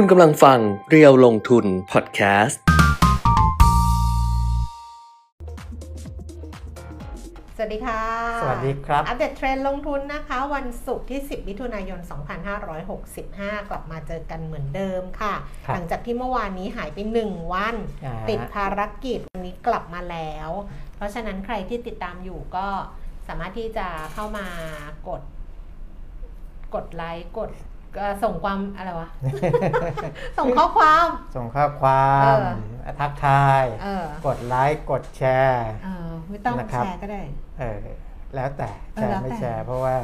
คุณกำลังฟังเรียวลงทุนพอดแคสต์ สวัสดีค่ะ สวัสดีครับ อัปเดตเทรนด์ลงทุนนะคะ วันศุกร์ที่ 10 มิถุนายน 2565 กลับมาเจอกันเหมือนเดิมค่ะ ครับหลังจากที่เมื่อวานนี้หายไป 1 วัน อ่าติดภารกิจวันนี้กลับมาแล้ว เพราะฉะนั้นใครที่ติดตามอยู่ก็สามารถที่จะเข้ามากด กดไลค์กดเอ่อ ส่งความอะไรวะ ส่งข้อความ ส่งข้อความเออทักทายเออกดไลค์กดแชร์เออไม่ต้องนะครับแชร์ก็ได้เออแล้วแต่เออแชร์แล้วไม่แต่แชร์ เพราะว่า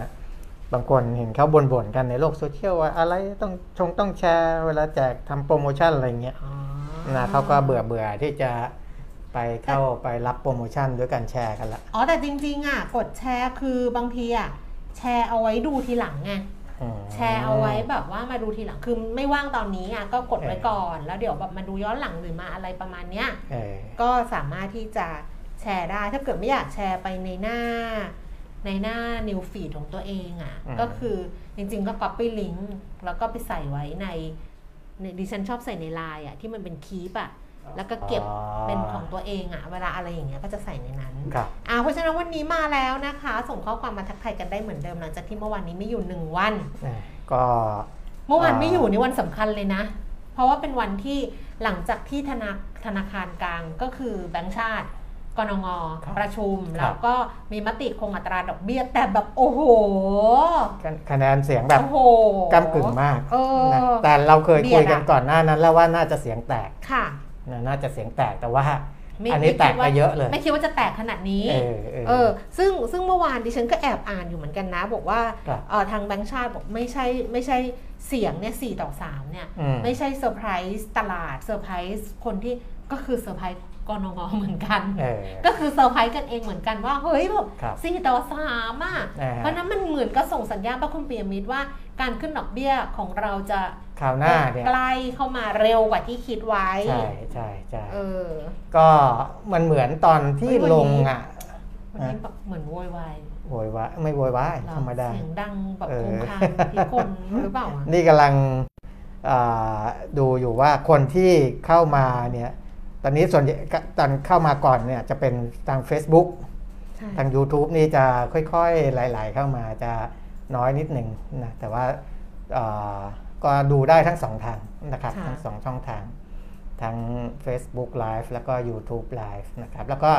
บางคนเห็นเขาบ่นๆกันในโลกโซเชียลว่าอะไรต้องชงต้องแชร์เวลาแจกทำโปรโมชั่นอะไรเงี้ยอ๋อนะเขาก็เบื่อเบื่อๆที่จะไปเข้าไปรับโปรโมชั่นด้วยการแชร์กันละอ๋อแต่จริงๆอะกดแชร์คือบางทีอะแชร์เอาไว้ดูทีหลังไงอืม แชร์เอาไว้แบบว่ามาดูทีหลังคือไม่ว่างตอนนี้อะก็กดไว้ก่อน แล้วเดี๋ยวแบบมาดูย้อนหลังหรือมาอะไรประมาณเนี้ยเออก็สามารถที่จะแชร์ได้ ถ้าเกิดไม่อยากแชร์ไปในหน้า ในหน้า new feed ของตัวเองอะก็คือจริงๆก็ copy link แล้วก็ไปใส่ไว้ในในดิฉันชอบใส่ในไลน์อะที่มันเป็นคีปอะ แล้วก็เก็บเป็นของตัวเองอะเวลาอะไรอย่างเงี้ยก็จะใส่ในนั้นครับอ่าเพราะฉะนั้นวันนี้มาแล้วนะคะ ส่งข้อความมาทักทายกันได้เหมือนเดิมหลังจากที่เมื่อวานนี้ไม่อยู่หนึ่งวันเออก็ เมื่อวานอ่าไม่อยู่นี่วันสำคัญเลยนะ เพราะว่าเป็นวันที่หลังจากที่ธนาธนาคารกลางก็คือแบงก์ชาติกนงประชุม แล้วก็มีมติคงอัตราดอกเบี้ยแต่แบบโอ้โห คะแนนเสียงแบบโอ้โหกำกึ่งมากเออนะแต่เราเคยเบียดคุยกันอะก่อนหน้านั้นแล้วว่าน่าจะเสียงแตกค่ะ นะน่าจะเสียงแตกแต่ว่าไม่อันนี้ไม่แตคิกดไปว่าเยอะเลย ไม่คิดว่าจะแตกขนาดนี้เออเออเออซึ่งซึ่งเมื่อวานดิฉันก็แอบอ่านอยู่เหมือนกันนะ บอกว่าครับเอ่อทางแบงก์ชาติบอกไม่ใช่ไม่ใช่เสียงเนี่ยสี่ต่อสามเนี่ยอืมไม่ใช่เซอร์ไพรส์ตลาดเซอร์ไพรส์คนที่ก็คือเซอร์ไพรส์กนงเหมือนกันเออก็คือเซอร์ไพรส์กันเองเหมือนกันว่า เฮ้ยแบบครับสี่ต่อสามอะอ่าฮะเพราะฉะนั้นมันเหมือนก็ส่งสัญญาณป่ะคุณปียมิตรว่า การขึ้นดอกเบี้ยของเราจะคราวหน้าเนี่ยใกล้เข้ามาเร็วกว่าที่คิดไว้ ใช่ใช่ใช่เออก็มันเหมือนตอนที่เฮ้ยวันลนี้งอะวันนี้แบบเหมือนโวยวายโวยวายไม่โวยวายเหรอธรรมดาเสียงดังแบบเออโคงคางที่คนหรือเปล่าอะนี่กำลังอ่าดูอยู่ว่าคนที่เข้ามาเนี่ยตอนนี้ส่วนใหญ่ตอนเข้ามาก่อนเนี่ยจะเป็นทาง Facebook ใช่ทาง YouTube นี่จะค่อยๆไหลๆเข้ามาจะ น้อยนิดหนึ่งนะแต่ว่าเอ่อก็ดูได้ทั้งสองทางนะครับค่ะทั้งสองช่องทางทั้ง Facebook Live แล้วก็ YouTube Live นะครับแล้วก็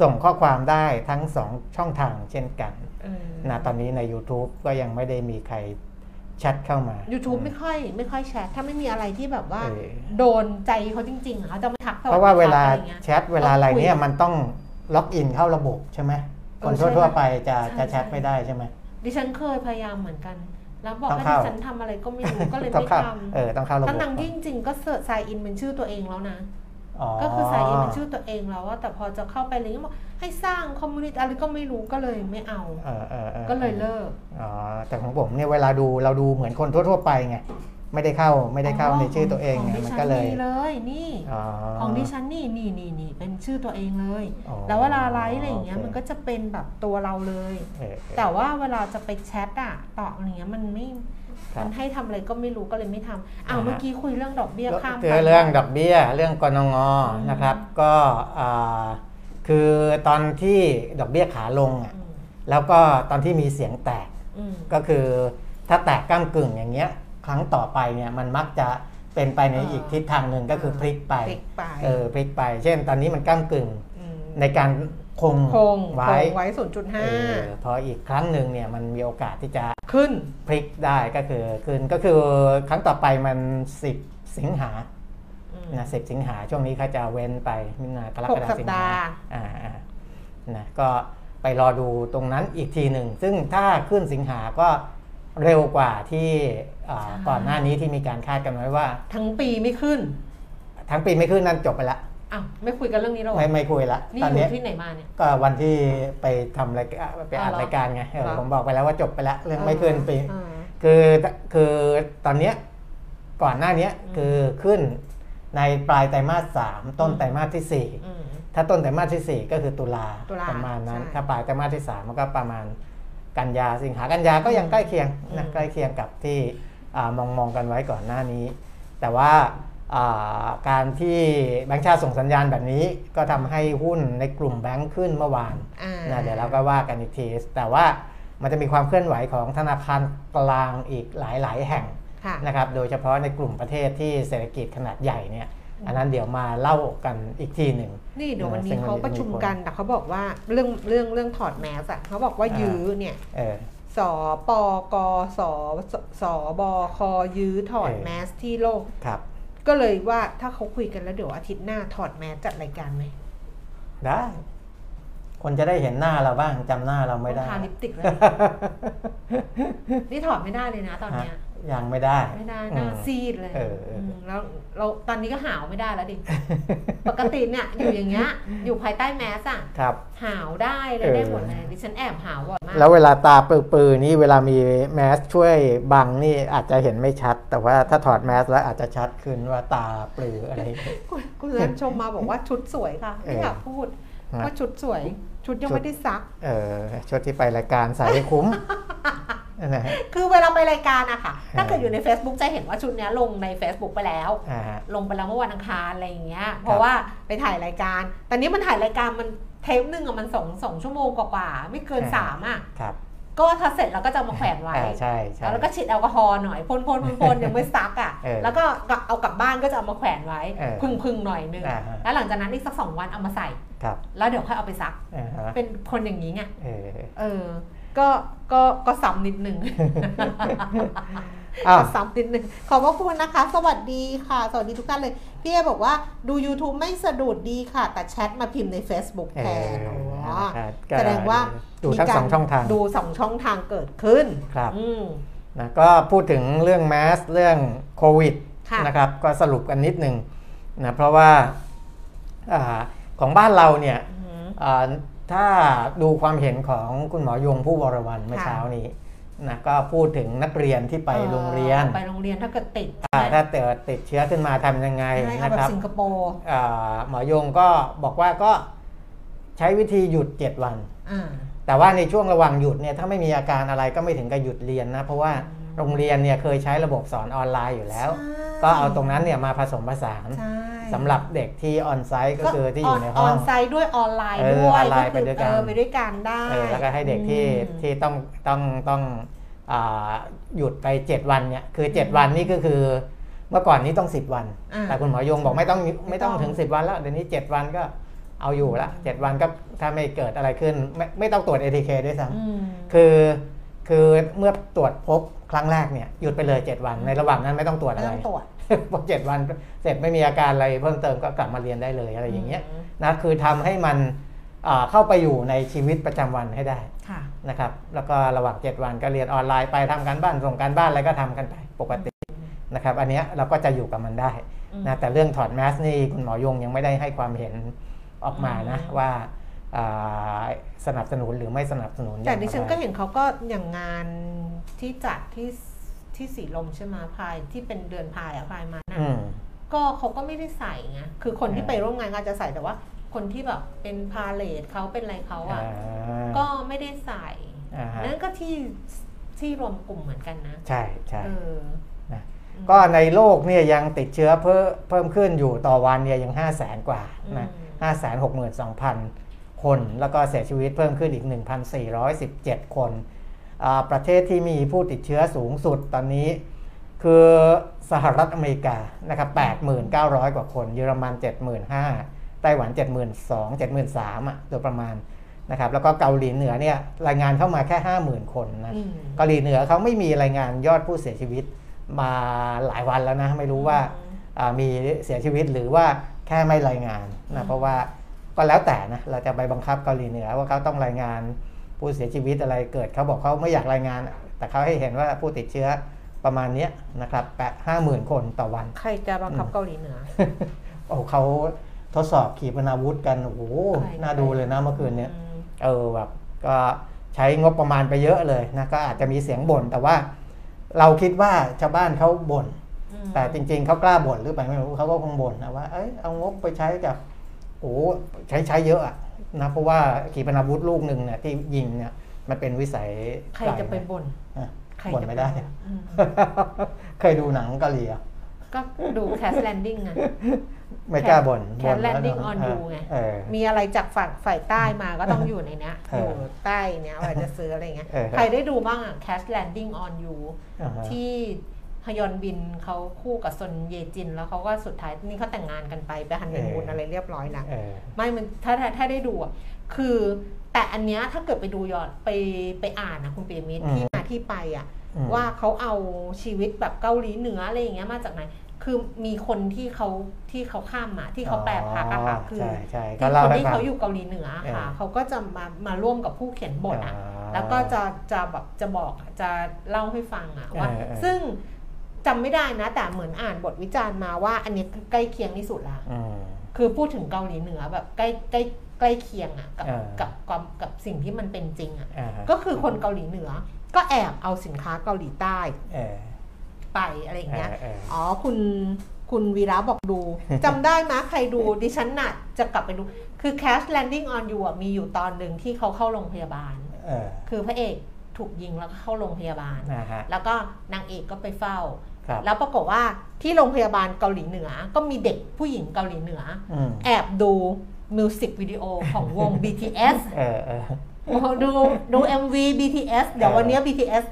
ส่งข้อความได้ทั้งสองช่องทางเช่นกันเออนะตอนนี้ใน YouTube ก็ยังไม่ได้มีใครแชทเข้ามา YouTube ไม่ค่อยไม่ค่อยแชทถ้าไม่มีอะไรที่แบบว่าเออโดนใจเขาจริงๆอะเขาจะไม่ทักสสเพราะว่าเวลาอะไรงี้ยแชทเวลาอะไรเนี่ยต้องคุยมันต้องล็อกอินเข้าระบบใช่ไหมเอคอนใช่ทั่วๆไปจะใช่จะแชทใช่ไม่ได้ใช่ไหม ดิฉันเคยพยายามเหมือนกัน แล้วบอกต้องให้เข้าดิฉันทำอะไรก็ไม่รู้ก็เลยต้องไม่เข้าทเออต้องเข้าระำบบทั้งนั้นก่ที่อนจริงๆก็เสิร์ชไซอินเป็นชื่อตัวเองแล้วนะอ๋อก็คือไซอินเป็นชื่อตัวเองแล้วว่าแต่พอจะเข้าไปอะไรเงี้ยบอกให้สร้างคอมมูนิตี้อะไรก็ไม่รู้ก็เลยไม่เอาเออเออออก็เลยเลิกอ๋อแต่ของผมเนี่ยเวลาดูเราดูเหมือนคนทั่ว ๆ ไปไง ไม่ได้เข้าไม่ได้เข้าในชื่อตัวเองขไงดิมันฉัก็เลยมีเลยนี่อ๋อของดิฉันนี่นี่นี่นี่เป็นชื่อตัวเองเลยอ๋อแล้วเวลาไลฟ์อะไรอย่างเงี้ยโอเคมันก็จะเป็นแบบตัวเราเลยเออเออแต่ว่าเวลาจะไปแชทอะตอบอะไรเงี้ยมันไม่ครับมันให้ทำอะไรก็ไม่รู้ก็เลยไม่ทำอ้าวอ่าฮะเมื่อกี้คุยเรื่องดอกเบี้ยข้ามเจไปอเรื่องดอกเบี้ยเรื่องกนงมนะครับ ก็อ่าคือตอนที่ดอกเบี้ยขาลงอะอืมแล้วก็ตอนที่มีเสียงแตกอืมก็คือถ้าแตกก้ามกึ่งอย่างเงี้ยค รั้งต่อไปเนี่ยมันมักจะเป็นไปในอ่าอีกทิศทางหนึ่งก็คือพลิกไปพลิกไปเออพลิกไป เช่น ตอนนี้มันก้ามกึ่งมในการคงคงไว้คงไว้ศูนย์จุดเอห้าอพออีกครั้งหนึ่งเนี่ยมันมีโอกาสที่จะขึ้นพลิกได้ก็คือคืนก็คือครั้งต่อไปมัน10สิงหาอืมนะสิสิงหาช่วงนี้เขาจะเว้นไปมิถุนากรหกกฎาสัปสิงหาดาห์อ่าอ่านะก็ไปรอดูตรงนั้นอีกทีหนึ่ง ซึ่งถ้าขึ้นสิงหาก็ เร็วกว่าที่อ่าใช่ก่อนหน้านี้ที่มีการคาดกันไว้ว่า ทั้งปีไม่ขึ้น ทั้งปีไม่ขึ้นนั่นจบไปละอ้าวไม่คุยกันเรื่องนี้หรอไม่ไม่คุยละนี่ตอนอยู่เนี้ยที่ไหนมาเนี่ยก็วันที่ไปทำรายการไปอ่านอ๋อเหรอรายการไงเออเหรอผมบอกไปแล้วว่าจบไปแล้วเรื่องไม่ขึ้นปีอ่าคือคือตอนเนี้ยก่อนหน้าเนี้ยอืมคือขึ้นในปลายไตรมาสสามต้นอืมไตรมาสที่สี่อืมถ้าต้นไตรมาสที่สี่ก็คือตุลาตุลาประมาณนั้นใช่ถ้าปลายไตรมาสที่สามมันก็ประมาณ กันยาสิงหากันยาก็ยังใกล้เคียงนะอืมใกล้เคียงกับที่อ่ามองมองกันไว้ก่อนหน้านี้ แต่ว่าอ่าการที่แบงก์ชาติส่งสัญญาณแบบนี้ ก็ทำให้หุ้นในกลุ่มแบงก์ขึ้นเมื่อวานอ่านะเดี๋ยวเราก็ว่ากันอีกทีแต่ว่ามันจะมีความเคลื่อนไหวของธนาคารกลางอีกหลาย ๆ แห่งค่ะนะครับโดยเฉพาะในกลุ่มประเทศที่เศรษฐกิจขนาดใหญ่เนี่ยอันนั้นเดี๋ยวมาเล่ากันอีกทีหนึ่ง นี่เดี๋ยววันซึ่นี้งมันเขาประชุมกันแต่เขาบอกว่าเรื่องเรื่องเรื่องถอดแมสอะเขาบอกว่าอ่ายื้ยื้อเนี่ยเออสปกสสสบคยื้อถอดเออแมสที่โลกครับก็เลยว่าถ้าเขาคุยกันแล้วเดี๋ยวอาทิตย์หน้าถอดแมสจัดรายการไหมได้ คนจะได้เห็นหน้าเราบ้างจำหน้าเราไม่ได้ต้องทาลิปสติกแล้วนี่ถอดไม่ได้เลยนะตอนเนี้ยฮะ ยังไม่ได้ ไม่ได้หน้าอืมซีดเลยเออเอออืมแล้วเราตอนนี้ก็หาวไม่ได้แล้วดิ ปกติเนี่ยอยู่อย่างเงี้ยอยู่ภายใต้แมสอะครับ หาวได้เลยเออได้หมดเลยดิฉันแอบหาวบ่อยมาก แล้วเวลาตาปือๆนี่เวลามีแมสช่วยบังนี่อาจจะเห็นไม่ชัด แต่ว่าถ้าถอดแมสแล้วอาจจะชัดขึ้นว่าตาปลืออะไร คุณคุณเรนชมมาบอกว่าชุดสวยค่ะไม่อยากพูดฮะว่าชุดสวย ชุดยังชุดไม่ได้ซัก เออชุดที่ไปรายการใส่ให้คุ้มนั่นนะฮะ คือเวลาไปรายการอะค่ะ ถ้าเออเกิดอยู่ใน Facebook จะเห็นว่าชุดเนี้ยลงใน Facebook ไปแล้วอ่าฮะลงไปแล้วเมื่อวันอังคารอะไรอย่างเงี้ย เพราะว่าไปถ่ายรายการ แต่นี้มันถ่ายรายการมันเทปหนึ่งอะมันสองสองชั่วโมงกว่าๆไม่เกินอ่าสามอะครับก็ถ้าเสร็จเราก็จะเอามาแขวนไว้อ่าใช่ใช่แล้วก็ฉีดแอลกอฮอล์หน่อยพ่นพ่นพ่นพ่นยังไม่ซักอะเออแล้วก็เอากลับบ้านก็จะเอามาแขวนไว้เออพึ่งพึ่งๆหน่อยนึงอ่าฮะแล้วหลังจากนั้นอีกสักสองวันเอามาใส่ครับแล้วเดี๋ยวค่อยเอาไปซักอ่าฮะเป็นคนอย่างนี้ไงเออเออ ก็ก็ก็ซ้ำนิดหนึ่งอ้าวซ้ำนิดหนึ่งขอบพระคุณนะคะ สวัสดีค่ะ สวัสดีทุกท่านเลย พี่เอบอกว่าดู YouTube ไม่สะดุดดีค่ะ แต่แชทมาพิมพ์ใน Facebook แทนเอออ๋อครับก็แสดงว่าดูทั้งมีกรสองช่องทางดูสองช่องทางเกิดขึ้นครับอืมนะก็พูดถึงเรื่องแมสเรื่องโควิดค่ะนะครับ ก็สรุปกันนิดหนึ่งนะเพราะว่าอาของบ้านเราเนี่ยอือหืออ่า ถ้าดูความเห็นของคุณหมอยงผู้วรวันเมื่อค่ะเช้านี้นะก็พูดถึงนักเรียนที่ไปโรงเรียน ไปโรงเรียนถ้าเกิดติดอ่าถ้าเกิดติดเชื้อขึ้นมาทำยังไงให้เอานะแบครับบสิงคโปร์อ่าหมอยงก็บอกว่าก็ใช้วิธีหยุด 7 วันอ่าแต่ว่าในช่วงระหว่างหยุดเนี่ยถ้าไม่มีอาการอะไรก็ไม่ถึงกับหยุดเรียนนะ เพราะว่าโรงเรียนเนี่ยเคยใช้ระบบสอนออนไลน์อยู่แล้วใช่ก็เอาตรงนั้นเนี่ยมาผสมผสานใช่ สำหรับเด็กที่ออนไซต์ก็คือที่อยู่ในห้องนไซต์ด้วยออนไลน์เออด้วยออนไลน์ไปด้วยกันเออไปด้วยกันได้เออแล้วก็ให้เด็กที่อืมที่ต้องต้องต้องอาหยุดไป 7 วันเนี่ยคือ 7 วันนี่ก็คือเมื่อก่อนนี้ต้อง 10 วันอ่าแต่คุณหมอยงบอกไม่ต้องไม่ต้องไม่ต้องถึง 10 วันแล้วเดี๋ยวนี้ 7 วันก็เอาอยู่ละ7วันก็ถ้าไม่เกิดอะไรขึ้น ไม่ไม่ต้องตรวจ ATK ด้วยซ้ำอืมคือคือเมื่อตรวจพบครั้งแรกเนี่ยหยุดไปเลย 7 วันในระหว่างนั้นไม่ต้องตรวจไม่อะไรต้องตรวจ พอเจ็ดวันเสร็จไม่มีอาการอะไรเพิ่มเติมก็กลับมาเรียนได้เลยอะไรอย่างเงี้ยอืมนะคือทำให้มันอ่าเข้าไปอยู่ในชีวิตประจำวันให้ได้ค่ะนะครับแล้วก็ระหว่าง 7 วันก็เรียนออนไลน์ไปทำการบ้านส่งการบ้านอะไรก็ทำกันไปปกตินะครับอันเนี้ยเราก็จะอยู่กับมันได้อืมนะแต่เรื่องถอดแมสนี่คุณหมอยงยังไม่ได้ให้ความเห็นออกมานะอืมว่าอ่าสนับสนุนหรือไม่สนับสนุนแต่ดิฉันก็อย่างไรเห็นเขาก็อย่างงานที่จัดที่ ที่สีลมใช่ไหมพายที่เป็นเดือนพายอะพายมันอะอืมก็เขาก็ไม่ได้ใส่ไงคือคนที่อ่าไปร่วมงานก็อาจจะใส่แต่ว่า คนที่แบบเป็นพาเลทเขาเป็นอะไรเขาอะอ่าก็ไม่ได้ใส่อ่าฮะนั่นก็ที่ที่รวมกลุ่มเหมือนกันนะ ใช่ใช่เออนะอืมก็ในโลกเนี่ยยังติดเชื้อเพิ่มเพิ่มขึ้นอยู่ต่อวันเนี่ยยัง 5 0 0แสนกว่านะอืมห้าแสนหกหมื่นสองพันคน แล้วก็เสียชีวิตเพิ่มขึ้นอีก 1,417 คนอ่า ประเทศที่มีผู้ติดเชื้อสูงสุดตอนนี้ คือสหรัฐอเมริกานะครับ8,900 กว่าคน เยอรมัน 75,000ไต้หวัน 72,000 73,000อะโดยประมาณนะครับแล้วก็เกาหลีเหนือเนี่ยรายงานเข้ามาแค่ 50,000 คนนะอืมเกาหลีเหนือเขาไม่มีรายงานยอดผู้เสียชีวิตมาหลายวันแล้วนะไม่รู้ว่าอ่ามีเสียชีวิตหรือว่าแค่ไม่รายงานอืนะมเพราะว่าก็แล้วแต่นะเราจะไปบังคับเกาหลีเหนือว่าเขาต้องรายงาน ผู้เสียชีวิตอะไรเกิดเขาบอกเขาไม่อยากรายงาน แต่เขาให้เห็นว่าผู้ติดเชื้อประมาณเนี้ยนะครับแปดห้าหมื่นคนต่อวัน ใครจะบังคับเกาหลีเหนือ โอ้เขาทดสอบขีปนาวุธกัน โอ้โหใครน่าดูเลยนะเมื่อคืนเนี้ยอืมเออแบบก็ใช้งบประมาณไปเยอะเลยนะ ก็อาจจะมีเสียงบ่น แต่ว่าเราคิดว่าชาวบ้านเขาบ่นอืมแต่จริงๆเขากล้าบ่นหรือเปล่าไม่รู้เขาก็คงบ่นนะว่า เอ้ยเอางบไปใช้กับโอ้ใช้ใช้เยอะอะ นะเพราะว่าขีปนาวุธลูกหนึ่งเนี่ยที่ยิงเนี่ยมันเป็นวิสัยใครจะไปบ่นอะใครบ่นจะไม่ได้อืมเคยดูหนังเกาหลีอะก็ดูแคสแลนดิ้งอะไม่กล้าบ่นแคบ่สนแลนแล้วดิ้งเะออนยูไงเออมีอะไรจากฝั่งฝ่ายใต้มาก็ต้องอยู่ในเนี้ยเอออยู่ใต้เนี้ยว่าจะซื้ออะไรเงี้ยเออใครได้ดูบ้างอะ Cash Landing on You อ่าฮะที่ ฮยอนบินเขาคู่กับซนเยจิน แล้วเขาก็สุดท้ายนี่เขาแต่งงานกันไปไปฮันนีมูนอะไรเรียบร้อยนะเออไม่มันถ้าถ้าถ้าได้ดูอะคือแต่อันเนี้ยถ้าเกิดไปดูย้อนไปไปอ่านนะคุณปีมิตรอืมที่มาที่ไปอะอืมว่าเขาเอาชีวิตแบบเกาหลีเหนืออะไรอย่างเงี้ยมาจากไหนคือมีคนที่เขาที่เขาข้ามมาที่เขาแปลพักอะค่ะคือใช่ใช่ก็ที่เล่าคนให้ที่ฟังเขาอยู่เกาหลีเหนือค่ะเออเขาก็จะมามาร่วมกับผู้เขียนบทอะอ่าแล้วก็จะจะแบบจะบอกจะเล่าให้ฟังอะว่าเออเออซึ่ง จำไม่ได้นะ แต่เหมือนอ่านบทวิจารณ์มาว่า อันนี้ใกล้เคียงที่สุดละอืมคือพูดถึงเกาหลีเหนือแบบใกล้ใกล้ใกล้เคียงอะกับเออกับกับกับสิ่งที่มันเป็นจริงอะอ่าฮะก็คือคนเกาหลีเหนือ ก็แอบเอาสินค้าเกาหลีใต้เออไปอะไรอย่างเงี้ยเออเอออ๋อคุณคุณวีระบอกดู จำได้ไหมใครดูดิฉันน่ะจะกลับไปดู คือ Cash Landing on You อะมีอยู่ตอนหนึ่งที่เขาเข้าโรงพยาบาลเออคือพระเอกถูกยิงแล้วก็เข้าโรงพยาบาลนะฮะแล้วก็นางเอกก็ไปเฝ้าครับ แล้วปรากฏว่าที่โรงพยาบาลเกาหลีเหนือ ก็มีเด็กผู้หญิงเกาหลีเหนืออืมแอบดูมิวสิกวิดีโอของวง BTS เออเออโอ้โหดูดู MV BTS เดี๋ยววันเนี้ย BTS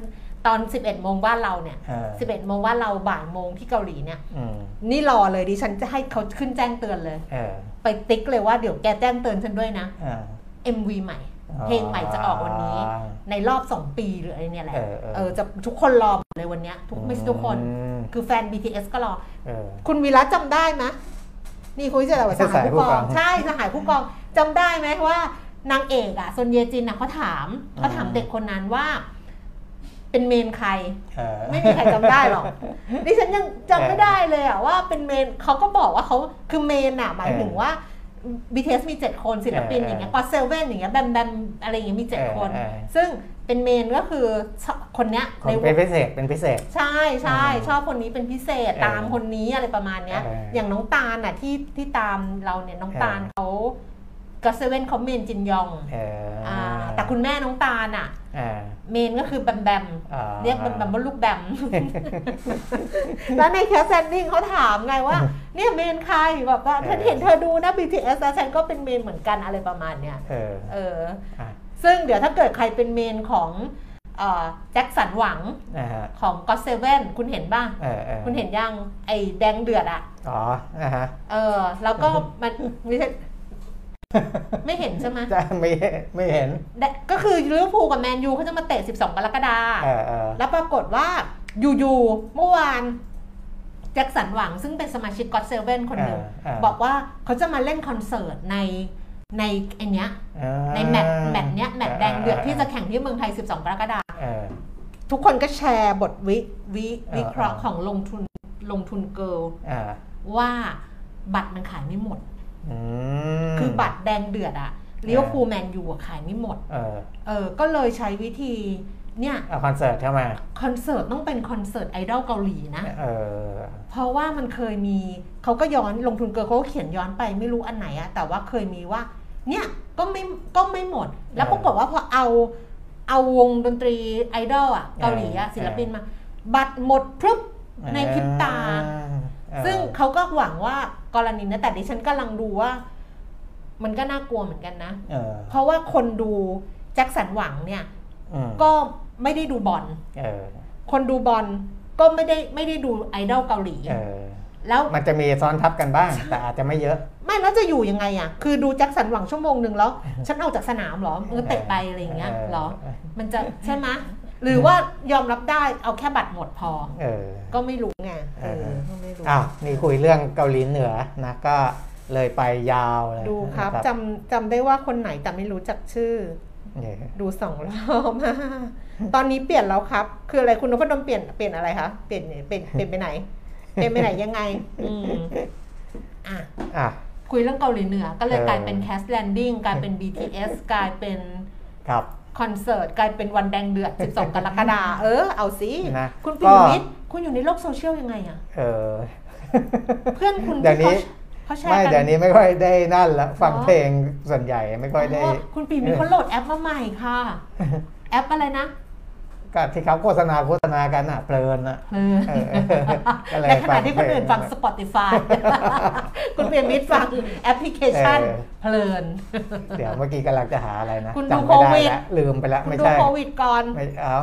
ตอน 11 โมงบ้านเราเนี่ยเออ11 โมงบ้านเราบ่ายโมงที่เกาหลีเนี่ยอืมนี่รอเลยดิฉันจะให้เขาขึ้นแจ้งเตือนเลยเออไปติ๊กเลยว่าเดี๋ยวแกแจ้งเตือนฉันด้วยนะอ่า MV ใหม่ เพลงใหม่จะออกวันนี้ ในรอบ 2 ปีหรืออะไรเนี่ยแหละ เออเออเออจะทุกคนรอหมดเลยวันเนี้ยทุกไม่ใช่ทุกคนอืมคือแฟน BTS ก็รอเออคุณวีระจำได้ไหมนี่คุยจะอะไรสหายผู้กองสหายผู้กอง ใช่สหายผู้กองจำได้ไหมว่านางเอกอะซนเยจินนะเขาถามเขาถามอืมเด็กคนนั้นว่า เป็นเมนใครเออไม่มีใครจำได้หรอกดิฉันยังจำไม่ได้เลยอะว่าเป็นเมนเขาก็บอกว่าเขาคือเมนอะหมายถึงว่า BTS มี 7 คนศิลปินเออออย่างเงี้ยก็เซเว่นอย่างเงี้ยแบมแบมอะไรอย่างเงี้ยมีเออ7คนเออซึ่งเป็นเมนก็คือคนเนี้ยคในนวเป็นงพิเศษเป็นพิเศษ ใช่ใช่อืมชอบคนนี้เป็นพิเศษเออตามคนนี้อะไรประมาณเนี้ยเออออย่างน้องตาลน่ะที่ที่ตามเราเนี่ยน้องเออตาลเขาก็เซเว่นเขาเมนจินยองเอออ่า แต่คุณแม่น้องตาลอะอ่าเมนก็คือแบมแบมอ่าเรียกแบมแบมว่าลูกแบม แล้วในแคสแซนดิ้งเขาถามไงว่า เนี่ยเมนใครแบบว่าฉันเห็นเธอดูนะ BTS แล้วฉันก็เป็นเมนเหมือนกันอะไรประมาณเนี้ยเออเอออะซึ่งเดี๋ยวถ้าเกิดใครเป็นเมนของแจ็คสันหวังนะฮะของก็เซเว่นคุณเห็นป่ะเออเออคุณเห็นยังไอ้แดงเดือดอะอ๋อ นะฮะ เออ แล้วก็มัน ไม่ใช่ไม่เห็นใช่ไหมจะไม่ไม่เห็นแดก็คือลิเวอร์พูลกับแมนยูเขาจะมาเตะ 12 กรกฎาคมเออเออแล้วปรากฏว่าอยู่ๆเมื่อวานแจ็คสันหวังซึ่งเป็นสมาชิก GOT7คนหนึ่งอ่าอ่าบอกว่าเขาจะมาเล่นคอนเสิร์ตในในไอเนี้ยอ่าในแมตช์แมตช์เนี้ยแมตช์แดงเดือดที่จะแข่งที่เมืองไทย 12 กรกฎาคมเออทุกคนก็แชร์บทวิวิวิเคราะห์อ่าของลงทุนลงทุนเกิร์ลอ่าว่าบัตรมันขายไม่หมดอืม คือบัตรแดงเดือดอะลิเวอร์พูลแมนยูอะขายไม่หมด เออ เออ ก็เลยใช้วิธีเนี่ยเอาคอนเสิร์ตเข้ามา คอนเสิร์ตต้องเป็นคอนเสิร์ตไอดอลเกาหลีนะ เออ เพราะว่ามันเคยมีเขาก็ย้อนลงทุนเกินเขาก็เขียนย้อนไปไม่รู้อันไหนอะแต่ว่าเคยมีว่า เนี่ยก็ไม่ก็ไม่หมด แล้วปรากฏว่าพอเอาเอาวงดนตรีไอดอลอะเกาหลีอะเออศิลปินมา บัตรหมดพรึบในพริบตาเออ ซึ่งเขาก็หวังว่ากรณีนะแต่ดิฉันกำลังดูว่า มันก็น่ากลัวเหมือนกันนะเออเพราะว่าคนดูแจ็คสันหวังเนี่ยอืมก็ไม่ได้ดูบอลเออคนดูบอลก็ไม่ได้ไม่ได้ดูไอดอลเกาหลีเออแล้วมันจะมีซ้อนทับกันบ้าง แต่อาจจะไม่เยอะ ไม่แล้วจะอยู่ยังไงอะ คือดูแจ็คสันหวังชั่วโมงหนึ่งแล้ว ฉันเอาจากสนามเหรอเออเตะไปอะไรอย่างเงี้ยเหรอ มันจะใช่ไหมหรือว่ายอมรับได้เอาแค่บัตรหมดพอเออก็ไม่รู้ไงเออเออก็ไม่รู้อ้าวนี่คุยเรื่องเกาหลีเหนือนะก็เลยไปยาวเลยดูครับนะจำจำได้ว่าคนไหนแต่ไม่รู้จักชื่อเนี่ยดูสองรอบตอนนี้เปลี่ยนแล้วครับ คืออะไรคุณนพดลเปลี่ยนเปลี่ยนอะไรคะเปลี่ยนเปลี่ยนเปลี่ยนไปไหน เปลี่ยนไปไหนยังไงอืมอะอะคุยเรื่องเกาหลีเหนือ ก็เลยเออกลายเป็น Cast Landing กลายเป็น BTS กลายเป็นครับ คอนเสิร์ตกลายเป็นวันแดงเดือด 12 กรกฎาคมเออ เอาสิ นะคุณปิก็ยมิตรคุณอยู่ในโลกโซเชียลยังไงอะเออ เพื่อนคุณเดี๋ยวนี้ ที่เขาเขาแชร์ไม่กันเดี๋ยวนี้ไม่ค่อยได้นั่นละฟังอ๋อเพลงส่วนใหญ่ไม่ค่อยได้ อ๋อคุณปีมิตรเขาโหลดแอปมาใหม่ค่ะ แอปอะไรนะ ก็ที่เขาโฆษณาโฆษณากันอะเพลินอะเออเออก็เลยในขณะที่คนอื่นฟังเพลิ Spotify คุณเปียมิตรฟังแอปพลิเคชันเออเพลิน เดี๋ยวเมื่อกี้กำลังจะหาอะไรนะคุณดูจำไม่ได้โควิดแล้วลืมไปแล้วคุณไม่ดูใช่โควิดก่อนไม่เอา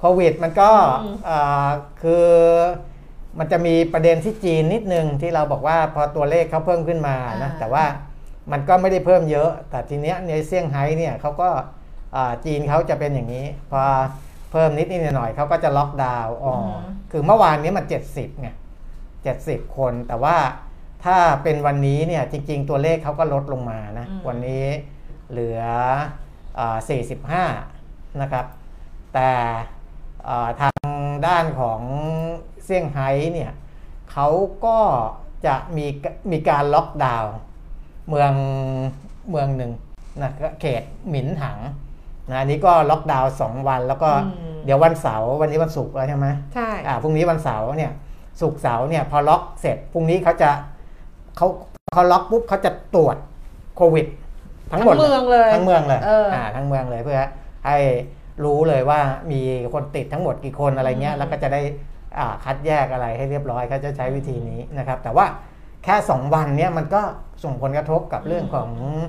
โควิดมันก็อืมเอ่อคือมันจะมีประเด็นที่จีนนิดนึงที่เราบอกว่าพอตัวเลขเขาเพิ่มขึ้นมานะแต่ว่ามันก็ไม่ได้เพิ่มเยอะ แต่ทีเนี้ยในเซี่ยงไฮ้เนี่ยเขาก็อ่าจีนเขาจะเป็นอย่างนี้ พอ เพิ่มนิดนิดหน่อยๆเขาก็จะล็อกดาวน์อ๋ออคือเมื่อวานนี้มัน 70ไง70 คน แต่ว่าถ้าเป็นวันนี้เนี่ยจริง ๆ ตัวเลขเขาก็ลดลงมานะอืมวันนี้เหลืออ่า45 นะครับ แต่เอ่อทางด้านของเซี่ยงไฮ้เนี่ยเขาก็จะมีมีการล็อกดาวน์เมืองเมืองหนึ่งนะก็เขตหมินถัง นะอันนี้ก็ล็อกดาวน์สองวัน แล้วก็อืมเดี๋ยววันเสาร์วันนี้วันศุกร์แล้วใช่ไหมใช่อ่าพรุ่งนี้วันเสาร์เนี่ยศุกร์เสาร์เนี่ยพอล็อกเสร็จพรุ่งนี้เขาจะเขาเขาล็อกปุ๊บเขาจะตรวจโควิด ทั้งหมดเมืองเลยทั้งเมืองเลยเอออ่ทั้งเมืองเลยเพื่อให้รู้เลยว่ามีคนติดทั้งหมดกี่คนอะไรเงี้ยอืมแล้วก็จะได้อ่าคัดแยกอะไรให้เรียบร้อยเขาจะใช้วิธีนี้นะครับ แต่ว่าแค่ 2 วันเนี่ยมันก็ส่งผลกระทบกับเรื่องของอา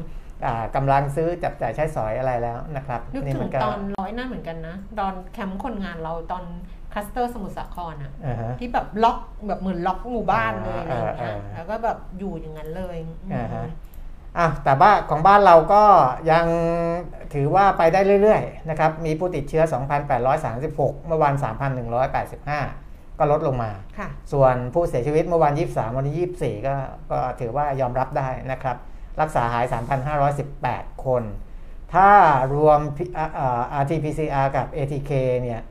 กำลังซื้อจับจ่ายใช้สอยอะไรแล้วนะครับมันก็นึกถึงตอนร้อยหน้าเหมือนกันนะ ตอนแคมป์คนงานเราตอนคลัสเตอร์สมุทรสาครอะอ่าฮะที่แบบล็อกแบบเหมือนล็อกหมู่บ้านเลยอะไรอย่างเงี้ยอ่าอ่าแล้วก็แบบอยู่อย่างนั้นเลยอืมอ่าฮะอะแต่ว่าของบ้านเราก็ยังถือว่าไปได้เรื่อยๆนะครับมีผู้ติดเชื้อ 2,836 เมื่อวาน3,185 ก็ลดลงมาค่ะส่วนผู้เสียชีวิตเมื่อวาน23 วันนี้ 24 ก็ก็ถือว่ายอมรับได้นะครับ รักษาหาย 3,518 คน ถ้ารวม P- อ่าอ่า RT-PCR กับ ATK เนี่ย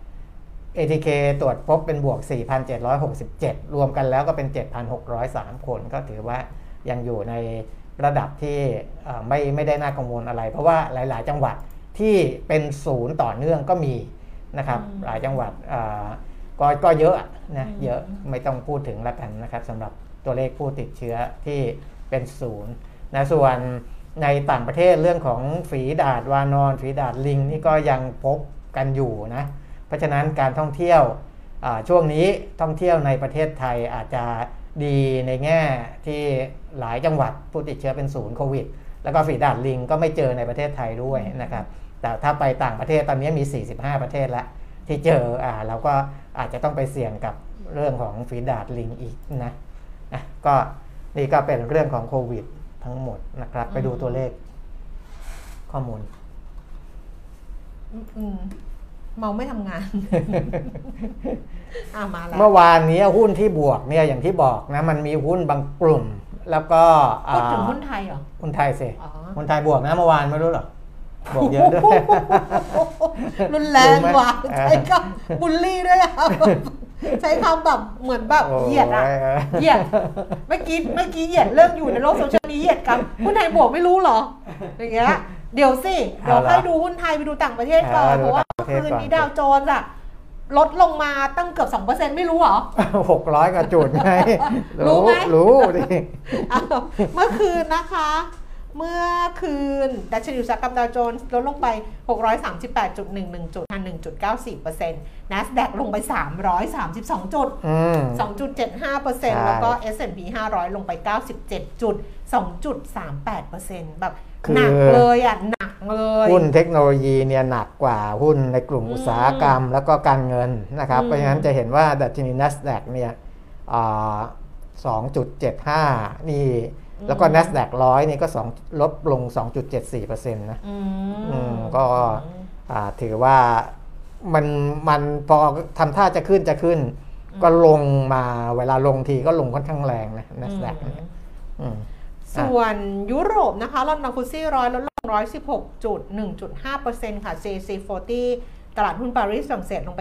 ATK ตรวจพบเป็นบวก 4,767 รวมกันแล้วก็เป็น 7,603 คน ก็ถือว่ายังอยู่ในระดับที่เอ่อไม่ไม่ได้น่ากังวลอะไร เพราะว่าหลาย ๆ จังหวัดที่เป็นศูนย์ต่อเนื่องก็มีนะครับอืมหลายจังหวัดเอ่อก็ก็เยอะนะอืมเยอะไม่ต้องพูดถึงแล้วกันนะครับสำหรับตัวเลขผู้ติดเชื้อที่เป็นศูนย์ นะส่วนในต่างประเทศเรื่องของฝีดาดวานอนฝีดาดลิงนี่ก็ยังพบกันอยู่นะเพราะฉะนั้นการท่องเที่ยวช่วงนี้ท่องเที่ยวในประเทศไทยอาจจะดีในแง่ที่หลายจังหวัดผู้ติดเชื้อเป็นศูนย์โควิด แล้วก็ฝีดาดลิงก็ไม่เจอในประเทศไทยด้วยนะครับแต่ถ้าไปต่างประเทศตอนนี้มี 45 ประเทศแล้วที่เจออ่าเราก็อาจจะต้องไปเสี่ยงกับเรื่องของฝีดาดลิงอีกนะะก็นี่ก็เป็นเรื่องของโควิด ทั้งหมดนะครับ ไปดูตัวเลข ข้อมูล อืมอืมเมาไม่ทำงาน อ่ามาแล้วเมื่อวานนี้หุ้นที่บวกเนี่ยอย่างที่บอกนะ มันมีหุ้นบางกลุ่ม แล้วก็อ่าพูดถึงหุ้นไทยเหรอ หุ้นไทยสิอ๋อ หุ้นไทยบวกนะเมื่อวานไม่รู้หรอ บวกเยอะด้วย รุนแรงรู้ไหมว่ะเออใช้คำบุลลี่ด้วยอะใช้คำแบบเหมือนแบบโอ้เหยียดอะเหยียดเมื่อกี้เมื่อกี้เหยียดเรื่องอยู่ในโลกโซเชียล มีเหยียดกันหุ้นไทยบวกไม่รู้เหรอ อย่างเงี้ย เดี๋ยวสิ เดี๋ยวเอาละค่อยดูหุ้นไทยไปดูต่างประเทศก่อนเออดูเพราะว่าต่างประเทศคืนก่อนนี้ดาวโจนส์อะลดลงมาตั้งเกือบสองเปอร์เซ็นต์ไม่รู้เหรอหกร้อยกว่าจุดไง รู้ไหมรู้ดิอ้าวเมื่อคืนนะคะ เมื่อคืน ดัชนีอุตสาหกรรมดาวโจนส์ลดลงไป 638.11 จุด1.94% NASDAQ ลงไป 332 จุดอืม2.75%แล้วก็ S&P 500 ลงไป 97 จุด 2.38%แบบคือหนักเลยอะ หนักเลย หุ้นเทคโนโลยีเนี่ยหนักกว่าหุ้นในกลุ่มอืมอุตสาหกรรมแล้วก็การเงินนะครับอืมเพราะฉะนั้นจะเห็นว่าดัชนี NASDAQ เนี่ยอ่า2.75 นี่ แล้วก็ NASDAQ ร้อยนี่ก็2ลดลง 2.74%นะอือืมมก็อ่าถือว่ามันมันพอทำท่าจะขึ้นจะขึ้น ก็ลงมาเวลาลงทีก็ลงค่อนข้างแรงนะ NASDAQ เนี่ยอืมส่วนยุโรปนะคะลอนดอนฟุตซี่ร้อยลดลง 116จุด1.5%ค่ะ CAC 40 ตลาดหุ้นปารีสฝรั่งเศสลงไป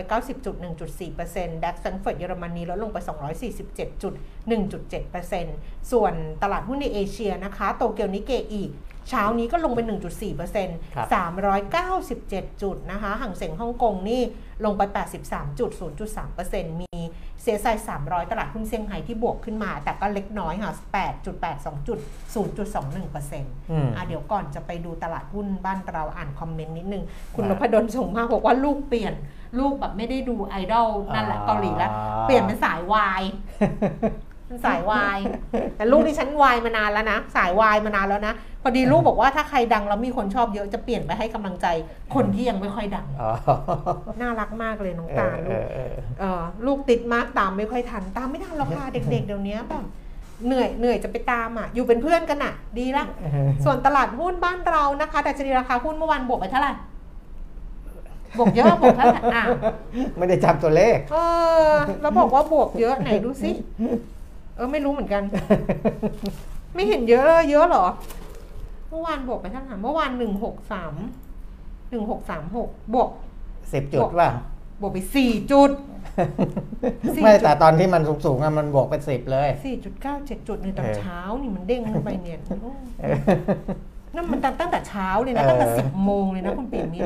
90.1.4%ดัคซังเฟิร์ตเยอรมนีลดลงไป 247.1.7%ส่วนตลาดหุ้นในเอเชียนะคะ โตเกียวนิเกอีเช้านี้ก็ลงไป 1.4%ครับ397 จุดนะคะห่างเสียงฮ่องกงนี่ลงไป 83.0.3%มี เซียไซ300 ตลาดหุ้นเซี่ยงไฮ้ที่บวกขึ้นมา แต่ก็เล็กน้อยค่ะ 8.82 จุด 0.21%อืมอะเดี๋ยวก่อนจะไปดูตลาดหุ้นบ้านเราอ่านคอมเมนต์นิดนึง คุณนอ่าพดลส่งมาบอกว่าลูกเปลี่ยน ลูกแบบไม่ได้ดูไอดอลนั่นแหละอ่าเกาหลีแล้ว เปลี่ยนเป็นสายวาย เป็นสายวายแต่ลูกที่ฉันวายมานานแล้วนะ สายวายมานานแล้วนะพอดีลูกบอกว่าถ้าใครดังแล้วมีคนชอบเยอะจะเปลี่ยนไปให้กำลังใจ คนที่ยังไม่ค่อยดังอ๋อน่ารักมากเลยน้องเอตาอลเอลูกอเออเออลูกติดมากตามไม่ค่อยทัน ตามไม่ทันหรอกค่ะเด็ก ๆ เดี๋ยวนี้แบบเหนื่อยเหนื่อยจะไปตามอะ อยู่เป็นเพื่อนกันอะ ดีละส่วนตลาดหุ้นบ้านเรานะคะ แต่ชนีราคาหุ้นเมื่อวานบวกไปเท่าไหร่บวกเยอะบวกเท่าไหร่อะไม่ได้จำตัวเลขเออแล้วบอกว่าบวกเยอะไหนดูสิเออไม่รู้เหมือนกัน ไม่เห็นเยอะเลยเยอะเหรอ เมื่อวานบวกไปเท่าไหร่เมื่อวานหนึ่งหกสามหนึ่งหกสามหกบวกสิบจุดว่าบวกไปสี่จุดสี่ไม่จุดแต่ตอนที่มันสูงๆอะมันบวกเป็นสิบเลยสี่จุดเก้าเจ็ดจุดในตอนเออเช้านี่มันเด้งขึ้นไปเนี่ยเออนั่นมันตั้งแต่เช้าเลยนะเออตั้งแต่สิบโมงเลยนะคุณปิ่มนี่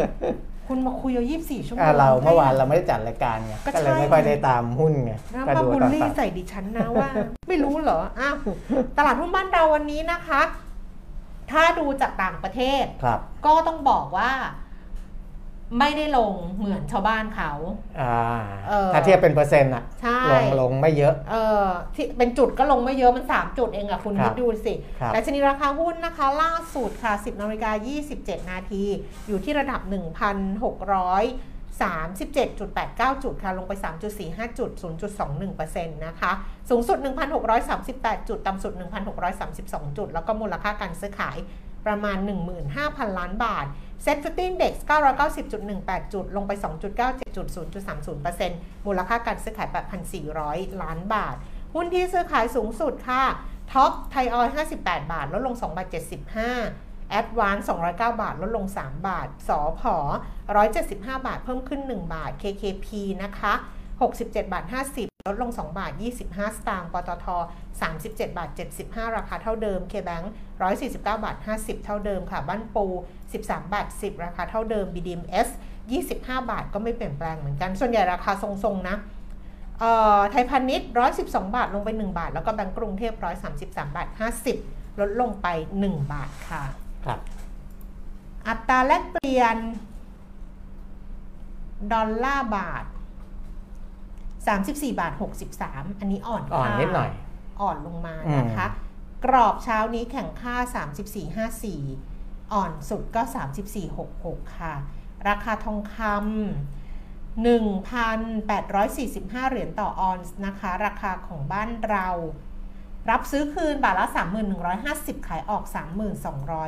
คุณมาคุยเอายี่สิบสี่ชั่วโมอะงเราเมื่อวานเราไม่ได้จัดรายการไงก็ก็เลยใช่ไม่ค่อยได้ตามหุ้นไงแล้วก็มาดูบูลตอนลี่ตัดใส่ดิฉันนะว่า ไม่รู้เหรออ้าวตลาดหุ้นบ้านเราวันนี้นะคะ ถ้าดูจากต่างประเทศครับก็ต้องบอกว่า ไม่ได้ลงเหมือนชาวบ้านเขาอ่าเออถ้าเทียบเป็นเปอร์เซ็นต์อะใช่ลงลงไม่เยอะเออที่เป็นจุดก็ลงไม่เยอะมัน 3 จุดเองอะคุณครัคิบดดูสิครับแต่ดัชนีราคาหุ้นนะคะ ล่าสุดค่ะ 10นาฬิกา27 นาที อยู่ที่ระดับ 1,637.89 จุดค่ะ ลงไป 3.45 จุด 0.21%นะคะ สูงสุด 1,638 จุด ต่ำสุด 1,632 จุด แล้วก็มูลค่าการซื้อขายประมาณ 15,000 ล้านบาท SET fifty Index 990.18 จุด ลงไป 2.97.0.30%มูลค่าการซื้อขาย 8,400 ล้านบาท หุ้นที่ซื้อขายสูงสุดค่ะท็อปไทยออย58 บาท ลดลง2บาท75แอดวาน209 บาท ลดลง 3 บาท สอพอ175 บาท เพิ่มขึ้น 1 บาท KKP นะคะ 67 บาท 50 ลดลง 2 บาท 25 สตางค์ ปตท 37 บาท 75 ราคาเท่าเดิม KBank 149 บาท 50 เท่าเดิมค่ะ บ้านปู 13 บาท 10 ราคาเท่าเดิม BDMs 25 บาทก็ไม่เปลี่ยนแปลงเหมือนกัน ส่วนใหญ่ราคาทรงๆ นะเอ่อไทยพาณิชย์ 112 บาท ลงไป 1 บาท แล้วก็แบงก์กรุงเทพ 133 บาท 50 ลดลงไป 1 บาทค่ะ ครับ อัตราแลกเปลี่ยน ดอลลาร์บาท 34 บาท 63 อันนี้อ่อนอ่อนค่านิดหน่อย อ่อนลงมานะคะ กรอบเช้านี้แข่งค่า 34.54 อ่อนสุดก็ 34.66 ค่ะ ราคาทองคำ1,845 เหรียญต่อออนซ์นะคะ ราคาของบ้านเรา รับซื้อคืนบาทละ 3,150 ขายออก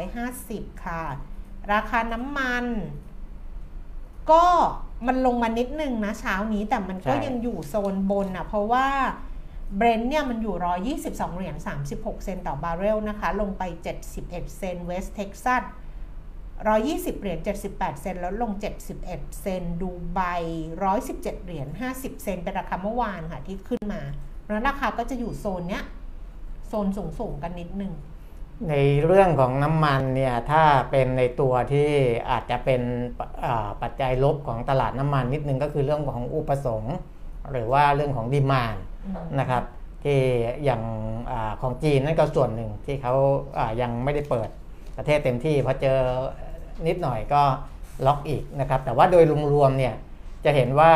3,250 ค่ะ ราคาน้ำมัน ก็ มันลงมานิดนึงนะเช้านี้แต่มันก็ใช่ยังอยู่โซนบนอะเพราะว่าเบรนท์เนี่ยมันอยู่ 122 เหรียญ 36 เซนต์ต่อบาร์เรลนะคะ ลงไป 71 เซนต์เวสเท็กซัส 120 เหรียญ 78 เซนต์แล้วลง 71 เซนต์ดูไบ 117 เหรียญ 50 เซนต์เป็นราคาเมื่อวานค่ะที่ขึ้นมาเพราะฉะนั้นราคาก็จะอยู่โซนเนี้ย โซนสูงๆกันนิดนึง ในเรื่องของน้ำมันเนี่ยถ้าเป็นในตัวที่อาจจะเป็นปัจจัยลบของตลาดน้ำมันนิดนึงก็คือเรื่องของอุปสงค์ หรือว่าเรื่องของดีมานนะครับที่อย่างอของจีนนั่นก็ส่วนหนึ่งที่เขายังไม่ได้เปิดประเทศเต็มที่พอเจอนิดหน่อยก็ล็อกอีกนะครับแต่ว่าโดยรวมๆเนี่ยจะเห็นว่า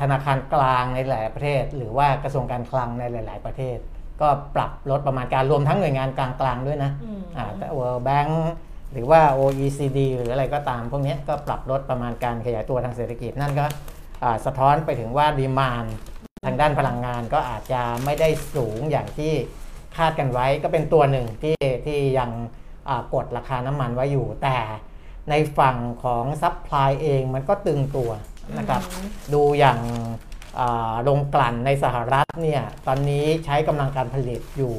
ธนาคารกลางในหลายประเทศ หรือว่ากระทรวงการคลังในหลาย ๆ ประเทศ ก็ปรับลดประมาณการรวมทั้งหน่วยงานกลางๆด้วยนะอืมอ่าแต่ World Bank หรือว่า OECD หรืออะไรก็ตาม พวกเนี้ยก็ปรับลดประมาณการขยายตัวทางเศรษฐกิจนั่นก็อ่าสะท้อนไปถึงว่า demand ทางด้านพลังงานก็อาจจะไม่ได้สูงอย่างที่คาดกันไว้ก็เป็นตัวหนึ่งที่ที่ยังอ่ากดราคาน้ำมันไว้อยู่ แต่ในฝั่งของ supply เองมันก็ตึงตัวนะครับอืมดูอย่างอ่า โรงกลั่นในสหรัฐเนี่ยตอนนี้ใช้กำลังการผลิตอยู่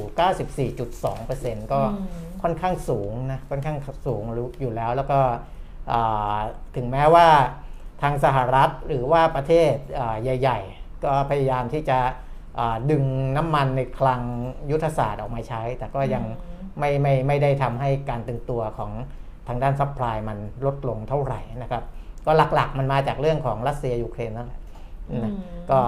94.2%ก็อืมค่อนข้างสูงนะค่อนข้างสูงอยู่แล้วแล้วก็อ่าถึงแม้ว่าทางสหรัฐหรือว่าประเทศอ่าใหญ่ ๆ ก็พยายามที่จะอ่าดึงน้ำมันในคลังยุทธศาสตร์ออกมาใช้ แต่ก็ยังอืมไม่ไม่ไม่ได้ทำให้การตึงตัวของทางด้าน supply มันลดลงเท่าไหร่นะครับ ก็หลักๆมันมาจากเรื่องของรัสเซียยูเครนนั่นแหละนะอืม ก็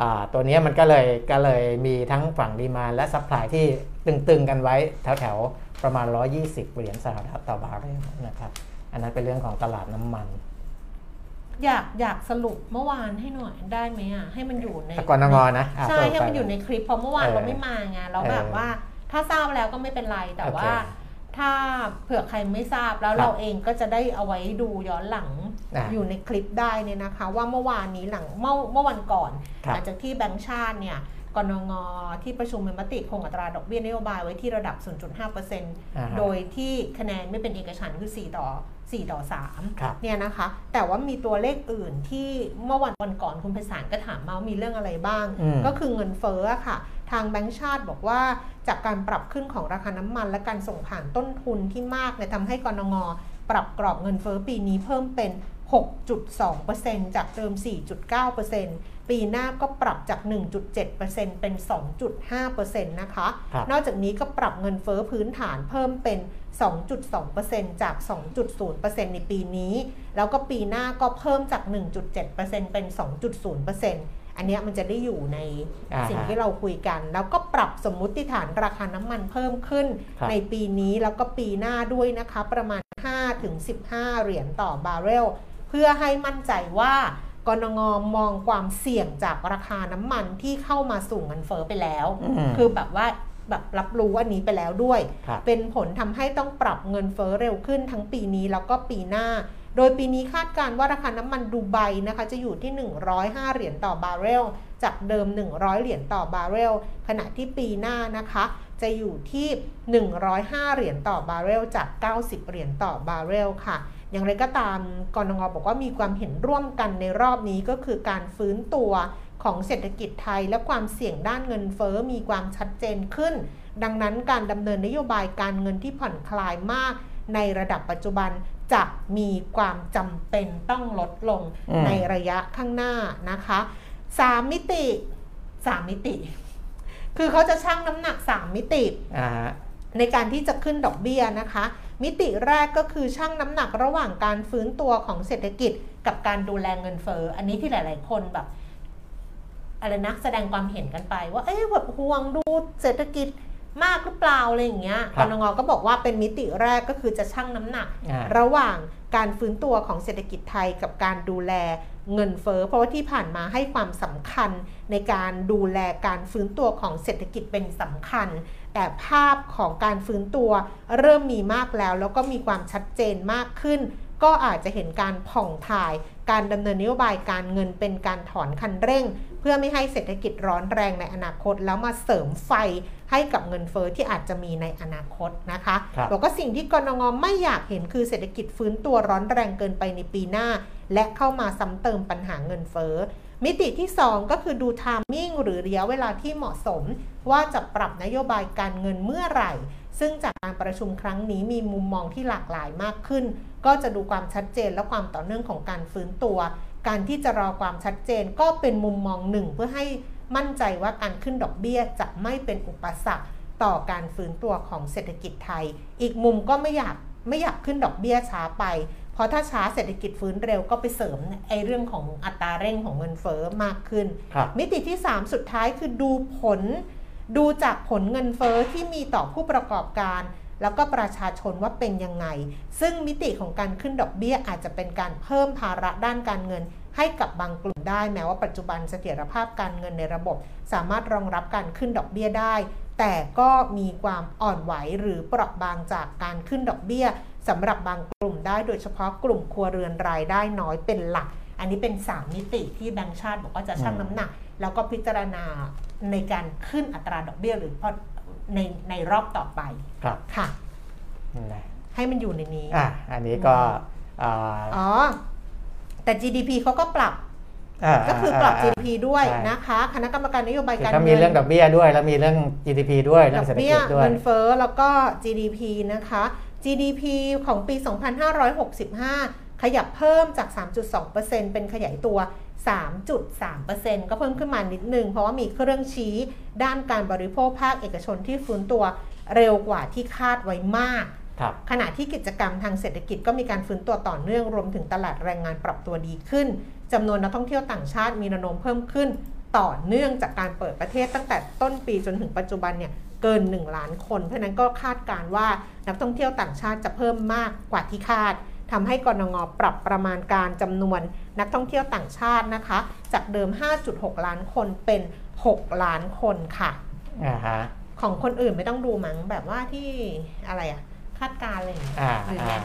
อ่าตัวเนี้ยมันก็เลยก็เลยมีทั้งฝั่ง demand และ supply ที่ตึงๆกันไว้แถวๆ ประมาณ 120 เหรียญสหรัฐต่อบาร์เรลนะครับ อันนั้นเป็นเรื่องของตลาดน้ำมัน อยากอยากสรุปเมื่อวานให้หน่อยได้ไหมอะให้มันอยู่ในตะกอนงอนะอะใช่สรุปให้มันไปอยู่ในคลิปเพราะเมื่อวานเออเราไม่มาไงเราเออแบบว่าถ้าทราบแล้วก็ไม่เป็นไรแต่โอเคว่า ถ้าเผื่อใครไม่ทราบแล้วครับเราเองก็จะได้เอาไว้ดูย้อนหลังอะอยู่ในคลิปได้เนี่ยนะคะ ว่าเมื่อวานนี้หลังเมื่อเมื่อวันก่อนครับหลังจากที่แบงก์ชาติเนี่ยกนงที่ประชุมมีมติคงอัตราดอกเบี้ยนโยบายไว้ที่ระดับ 0.5%อ่าฮะโดยที่คะแนนไม่เป็นเอกฉันท์คือ 4 ต่อ 4 ต่อครับ3เนี่ยนะคะ แต่ว่ามีตัวเลขอื่นที่เมื่อวันวันก่อนคุณไพศาลก็ถามมาว่ามีเรื่องอะไรบ้างอืมก็คือเงินเฟ้ออะค่ะ ทางแบงก์ชาติบอกว่าจากการปรับขึ้นของราคาน้ำมันและการส่งผ่านต้นทุนที่มากเนี่ยทำให้กรงปรับกรอบเงินเฟ้อปีนี้เพิ่มเป็น 6.2%จากเดิม 4.9%ปีหน้าก็ปรับจาก 1.7%เป็น 2.5%นะคะครับนอกจากนี้ก็ปรับเงินเฟ้อพื้นฐานเพิ่มเป็น 2.2%จาก 2.0%ในปีนี้ แล้วก็ปีหน้าก็เพิ่มจาก 1.7%เป็น 2.0% อันเนี้ยมันจะได้อยู่ในอ่าฮะสิ่งที่เราคุยกัน แล้วก็ปรับสมมุติฐานราคาน้ำมันเพิ่มขึ้นครับในปีนี้แล้วก็ปีหน้าด้วยนะคะ ประมาณ 5-15 เหรียญต่อบาร์เรล เพื่อให้มั่นใจว่ากนง.มองความเสี่ยงจากราคาน้ำมันที่เข้ามาสู่เงินเฟ้อไปแล้วอืมคือแบบว่าแบบรับรู้อันนี้ไปแล้วด้วยครับเป็นผลทำให้ต้องปรับเงินเฟ้อเร็วขึ้นทั้งปีนี้แล้วก็ปีหน้า โดยปีนี้คาดการณ์ว่าราคาน้ำมันดูไบนะคะจะอยู่ที่ 105 เหรียญต่อบาร์เรล จากเดิม 100 เหรียญต่อบาร์เรล ขณะที่ปีหน้านะคะจะอยู่ที่ 105 เหรียญต่อบาร์เรล จาก 90 เหรียญต่อบาร์เรลค่ะอย่างไรก็ตามกรงบอกว่ามีความเห็นร่วมกันในรอบนี้ก็คือการฟื้นตัวของเศรษฐกิจไทยและความเสี่ยงด้านเงินเฟ้อมีความชัดเจนขึ้น ดังนั้นการดำเนินนโยบายการเงินที่ผ่อนคลายมากในระดับปัจจุบัน จะมีความจำเป็นต้องลดลงอืมในระยะข้างหน้านะคะสามมิติสามมิติ คือเขาจะชั่งน้ำหนัก3มิติอ่าฮะในการที่จะขึ้นดอกเบี้ยนะคะ มิติแรกก็คือชั่งน้ำหนักระหว่างการฟื้นตัวของเศรษฐกิจกับการดูแลเงินเฟ้ออันนี้ที่หลาย ๆ คนแบบอะไรนะแสดงความเห็นกันไปว่าเอ๊ะแบบห่วงดูเศรษฐกิจ มากหรือเปล่าอะไรอย่างเงี้ยครักบนงก็บอกว่าเป็นมิติแรกก็คือจะชั่งน้ำหนักอ่าระหว่างการฟื้นตัวของเศรษฐกิจไทยกับการดูแลเงินเฟ้อเพราะว่าที่ผ่านมาให้ความสำคัญในการดูแลการฟื้นตัวของเศรษฐกิจเป็นสำคัญ แต่ภาพของการฟื้นตัวเริ่มมีมากแล้ว แล้วก็มีความชัดเจนมากขึ้น ก็อาจจะเห็นการผ่องถ่าย การดำเนินนโยบายการเงินเป็นการถอนคันเร่ง เพื่อไม่ให้เศรษฐกิจร้อนแรงในอนาคต แล้วมาเสริมไฟให้กับเงินเฟอ้อที่อาจจะมีในอนาคตนะคะครับบอกว่าสิ่งที่กรงงไม่อยากเห็นคือเศรษฐกิจฟื้นตัวร้อนแรงเกินไปในปีหน้า และเข้ามาซ้ำเติมปัญหาเงินเฟ้อมิติที่ 2 ก็คือดูทามมิ่งหรือระยะเวลาที่เหมาะสม ว่าจะปรับนโยบายการเงินเมื่อไหร่ ซึ่งจากการประชุมครั้งนี้มีมุมมองที่หลากหลายมากขึ้น ก็จะดูความชัดเจนและความต่อเนื่องของการฟื้นตัว การที่จะรอความชัดเจนก็เป็นมุมมองหนึ่งเพื่อให้มั่นใจว่าการขึ้นดอกเบี้ยจะไม่เป็นอุปสรรคต่อการฟื้นตัวของเศรษฐกิจไทย อีกมุมก็ไม่อยากไม่อยากขึ้นดอกเบี้ยช้าไป เพราะถ้าช้าเศรษฐกิจฟื้นเร็วก็ไปเสริมไอ้เรื่องของอัตราเร่งของเงินเฟ้อมากขึ้นครับมิติที่ 3 สุดท้ายคือดูผล ดูจากผลเงินเฟอ้อที่มีต่อผู้ประกอบการ แล้วก็ประชาชนว่าเป็นยังไง ซึ่งมิติของการขึ้นดอกเบี้ยอาจจะเป็นการเพิ่มภาระด้านการเงิน ให้กับบางกลุ่มได้แม้ว่าปัจจุบันเสถียรภาพการเงินในระบบ สามารถรองรับการขึ้นดอกเบี้ยได้ แต่ก็มีความอ่อนไหวหรือเปราะบางจากการขึ้นดอกเบี้ยสำหรับบางกลุ่มได้โดยเฉพาะกลุ่มครัวเรือนรายได้น้อยเป็นหลัก อันนี้เป็น 3 มิติที่แบงก์ชาติบอกว่าจะชั่งน้ำหนัก แล้วก็พิจารณาในการขึ้นอัตราดอกเบี้ยหรือพอ ในในรอบต่อไปครับค่ะนะให้มันอยู่ในนี้อะอันนี้ก็อ่าอ๋อ แต่ GDP เขาก็ปรับาก็คือปรับา GDP ด้วยใช่นะคะ คณะกรรมการนโยบายคือการถ้ามีเรื่องดอกเบี้ยด้วย แล้วมีเรื่อง GDP ด้วยเรื่ดอองกเศรษฐเบี้กิยจด้วยเงินเฟ้อแล้วก็ GDP นะคะ GDP ของปี 2565 ขยับเพิ่มจาก 3.2%เป็นขยายตัว 3.3%ก็เพิ่มขึ้นมานิดนึง เพราะว่ามีเครื่องชี้ด้านการบริโภคภาคเอกชนที่ฟื้นตัวเร็วกว่าที่คาดไว้มากครับขณะที่กิจกรรมทางเศรษฐกิจก็มีการฟื้นตัวต่อเนื่องรวมถึงตลาดแรงงานปรับตัวดีขึ้นจำนวนนักท่องเที่ยวต่างชาติมีแนวโน้มเพิ่มขึ้น ต่อเนื่องจากการเปิดประเทศตั้งแต่ต้นปีจนถึงปัจจุบันเนี่ยเกิน 1 ล้านคน เพราะฉะนั้นก็คาดการณ์ว่านักท่องเที่ยวต่างชาติจะเพิ่มมากกว่าที่คาด ทำให้กรงปรับประมาณการจำนวนนักท่องเที่ยวต่างชาตินะคะ จากเดิม 5.6 ล้านคนเป็น 6 ล้านคนค่ะอ่าฮะของคนอื่นไม่ต้องดูมั้งแบบว่าที่อะไรอะคาดการณ์อะไรอย่างเงี้ยอ่าหรือไงอ่า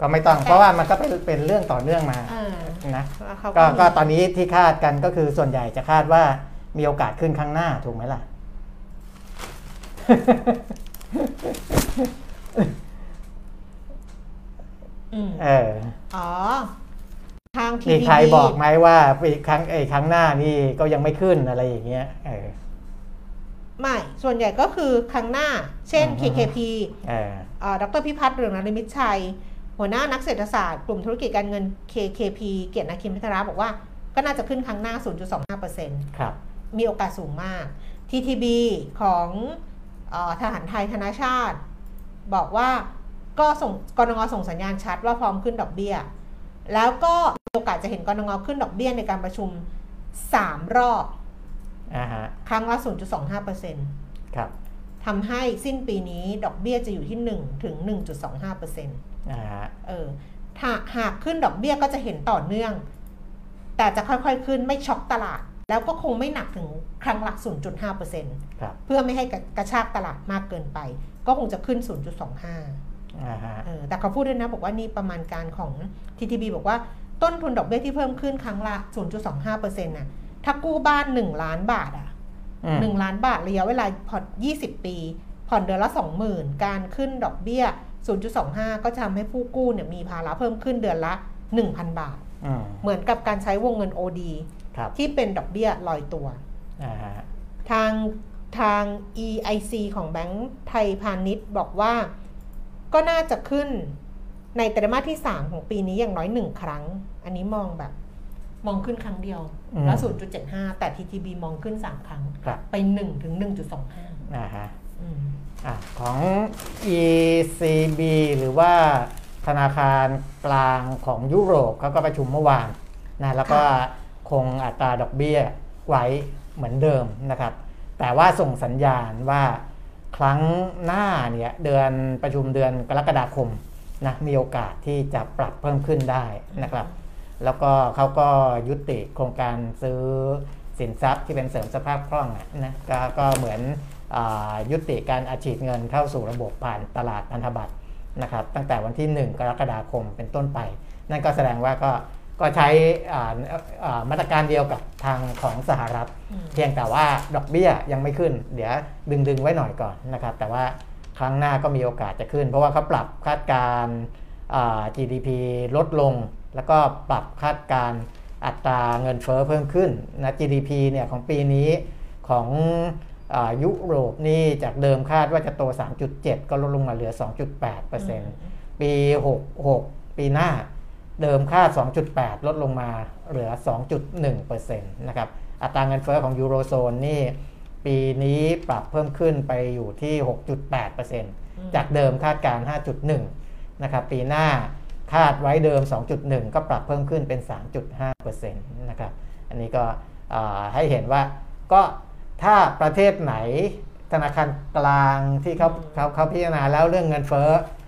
ก็ไม่ต้องเพราะว่ามันก็เป็นเป็นเรื่องต่อเนื่องมาเออนะแล้วเขาก็มีก็ตอนนี้ที่คาดกันก็คือส่วนใหญ่จะคาดว่ามีโอกาสขึ้นข้างหน้าถูกไหมล่ะอืม เอออ๋อทางมี TPP ใครบอกไหมว่าอีกครั้งไอ้ครั้งหน้านี่ก็ยังไม่ขึ้นอะไรอย่างเงี้ยเออไม่ ส่วนใหญ่ก็คือครั้งหน้า เช่นอืม KKP เออเอ่อดรพิพัฒน์เรืองนริมิตชัย หัวหน้านักเศรษฐศาสตร์กลุ่มธุรกิจการเงิน KKP เกียรตินาคิมพัทราบอกว่า ก็น่าจะขึ้นครั้งหน้า 0.25%ครับ มีโอกาสสูงมาก TTB ของเออทหารไทยธนาชาติ บอกว่า ก็ส่งกรงส่งสัญญาณชัดว่าพร้อมขึ้นดอกเบี้ย แล้วก็มีโอกาสจะเห็นกรงขึ้นดอกเบี้ยในการประชุม 3 รอบอ่าฮะครั้งละ 0.25%ครับทำให้สิ้นปีนี้ดอกเบี้ยจะอยู่ที่ 1 ถึง 1.25%อ่าฮะเออถ้าหากขึ้นดอกเบี้ยก็จะเห็นต่อเนื่อง แต่จะค่อยๆขึ้นไม่ช็อกตลาด แล้วก็คงไม่หนักถึงครั้งละ 0.5%ครับเพื่อไม่ให้กระชากตลาดมากเกินไป ก็คงจะขึ้น 0.25อ่าฮะเออ แต่เขาพูดด้วยนะบอกว่านี่ประมาณการของ TTB บอกว่าต้นทุนดอกเบี้ยที่เพิ่มขึ้นครั้งละ 0.25%น่ะ ถ้ากู้บ้าน 1 ล้านบาทอะอืมหนึ่งล้านบาทระยะเวลาผ่อน20 ปี ผ่อนเดือนละ 20,000 การขึ้นดอกเบี้ย 0.25 ก็จะทำให้ผู้กู้เนี่ยมีภาระเพิ่มขึ้นเดือนละ 1,000 บาทอืมเหมือนกับการใช้วงเงิน OD ครับที่เป็นดอกเบี้ยลอยตัวอ่าฮะทางทาง EIC ของแบงก์ไทยพาณิชย์บอกว่า ก็น่าจะขึ้นในไตรมาสที่ 3 ของปีนี้อย่างน้อยหนึ่งครั้ง อันนี้มองแบบ มองขึ้นครั้งเดียว แล้ว 0.75 แต่ TTB มองขึ้น 3 ครั้งครับไป 1 ถึง 1.25อ่าฮะอืมอะของ ECB หรือว่าธนาคารกลางของยุโรปเขาก็ประชุมเมื่อวานนะแล้วก็คงอัตราดอกเบี้ยไว้เหมือนเดิมนะครับ แต่ว่าส่งสัญญาณว่า ครั้งหน้าเนี่ยเดือนประชุมเดือนกรกฎาคมนะมีโอกาสที่จะปรับเพิ่มขึ้นได้นะครับ แล้วก็เขาก็ยุติโครงการซื้อสินทรัพย์ที่เป็นเสริมสภาพคล่องนะกก็เหมือนอยุติการอัดฉีดเงินเข้าสู่ระบบผ่านตลาดพันธบัตรนะครับ ตั้งแต่วันที่ 1 กรกฎาคมเป็นต้นไป นั่นก็แสดงว่าก็ ก็ใช้อ่าอ่ามาตรการเดียวกับทางของสหรัฐอืมเพียงแต่ว่าดอกเบี้ยยังไม่ขึ้น เดี๋ยวดึงดึงๆไว้หน่อยก่อนนะครับแต่ว่าครั้งหน้าก็มีโอกาสจะขึ้น เพราะว่าเขาปรับคาดการณ์อ่า GDP ลดลง แล้วก็ปรับคาดการณ์อัตราเงินเฟ้อเพิ่มขึ้นนะ GDP เนี่ยของปีนี้ของอายุโรปนี่จากเดิมคาดว่าจะโต 3.7 ก็ลดลงมาเหลือ 2.8%ปี 66 ปีหน้า เดิมคาด2.8 ลดลงมาเหลือ 2.1%นะครับ อัตราเงินเฟ้อของยูโรโซนนี่ปีนี้ปรับเพิ่มขึ้นไปอยู่ที่ 6.8%จากเดิมคาดการณ์5.1 นะครับ ปีหน้าคาดไว้เดิม 2.1 ก็ปรับเพิ่มขึ้นเป็น 3.5%นะครับ อันนี้ก็อ่าให้เห็นว่าก็ถ้าประเทศไหนธนาคารกลางที่เขาเขาเขาพิจารณาแล้วเรื่องเงินเฟ้ออา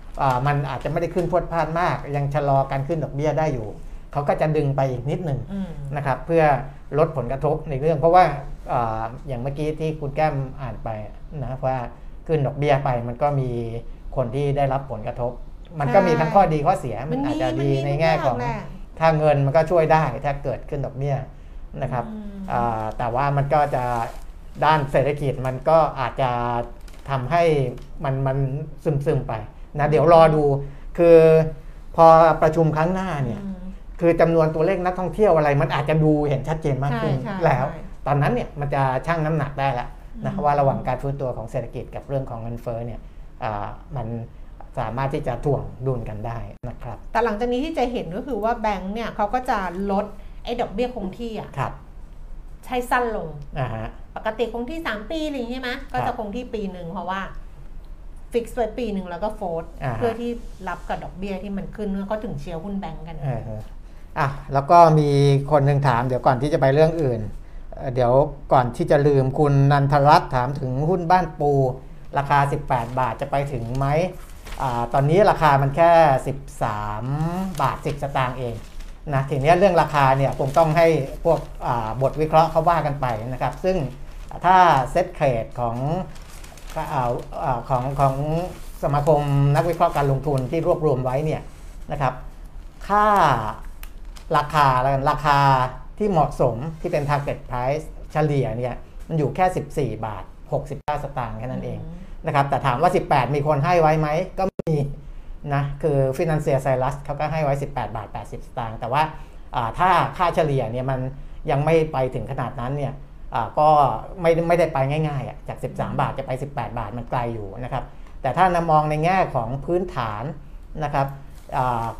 มันอาจจะไม่ได้ขึ้นพรวดพลาดมาก ยังชะลอการขึ้นดอกเบี้ยได้อยู่ เขาก็จะดึงไปอีกนิดหนึ่งอืมนะครับ เพื่อลดผลกระทบในเรื่อง เพราะว่าอาอย่างเมื่อกี้ที่คุณแก้มอ่านไปนะว่าขึ้นดอกเบี้ยไปมันก็มีคนที่ได้รับผลกระทบ มันก็มีทั้งข้อดีข้อเสียมันอาจจะดีในแง่ของทุกย่าแหละถ้าเงินมันก็ช่วยได้ถ้าเกิดขึ้นดอกเบี้ยนะครับอืมอ่าแต่ว่ามันก็จะด้านเศรษฐกิจมันก็อาจจะทำให้มันมันซึมซึมๆไป นะเดี๋ยวรอดูคือพอประชุมครั้งหน้าเนี่ยอืมคือจำนวนตัวเลขนักท่องเที่ยวอะไร มันอาจจะดูเห็นชัดเจนมากขึ้นใช่ใช่แล้วใช่ตอนนั้นเนี่ยมันจะชั่งน้ำหนักได้แล้วนะอืมว่าระหว่างการฟื้นตัวของเศรษฐกิจกับเรื่องของเงินเฟ้อเนี่ยอ่ามันสามารถที่จะถ่วงดุลกันได้นะครับแต่หลังจากนี้ที่จะเห็นก็คือว่าแบงก์เนี่ยเขาก็จะลดไอ้ดอกเบี้ยคงที่อะครับใช้สั้นลงอ่าฮะปกติคงที่ 3 ปีอะไรอย่างงี้ใช่ไหมครับก็จะคงที่ปีหนึ่งเพราะว่า fix ไว้ปีหนึ่งแล้วก็ float อ่าฮะเพื่อที่รับกับดอกเบี้ยที่มันขึ้นเขาถึงเชียร์หุ้นแบงก์กันเอออะแล้วก็มีคนหนึ่งถามเดี๋ยวก่อนที่จะไปเรื่องอื่นเอ่อเดี๋ยวก่อนที่จะลืมคุณนันทรัตน์ถามถึงหุ้นบ้านปู ราคา 18 บาทจะไปถึงไหมอาตอนนี้ราคามันแค่ 13 บาท 10 สตางค์เองนะทีนี้เรื่องราคาเนี่ยคงต้องให้พวกาบทวิเคราะห์เขาว่ากันไปนะครับ ซึ่งถ้าเซ็ตเทรดของอาอา ของของสมาคมนักวิเคราะห์การลงทุนที่รวบรวมไว้เนี่ยนะครับ ค่าราคาแล้วกันราคาที่เหมาะสมที่เป็น target price เฉลี่ยเนี่ยมันอยู่แค่ 14 บาท65สตางค์แค่นั้นเองนะครับแต่ถามว่า 18 มีคนให้ไว้ไหมก็มีนะคือ Financial c i r u s เขาก็ให้ไว้ 18 บาท 80 สตางค์แต่ว่าถ้าค่าเฉลี่ยเนี่ยมันยังไม่ไปถึงขนาดนั้นเนี่ย ก็ไม่ไม่ได้ไปง่ายๆจาก 13 บาทจะไป 18 บาทมันไกลอยู่นะครับ แต่ถ้านมองในแง่ของพื้นฐานนะครับ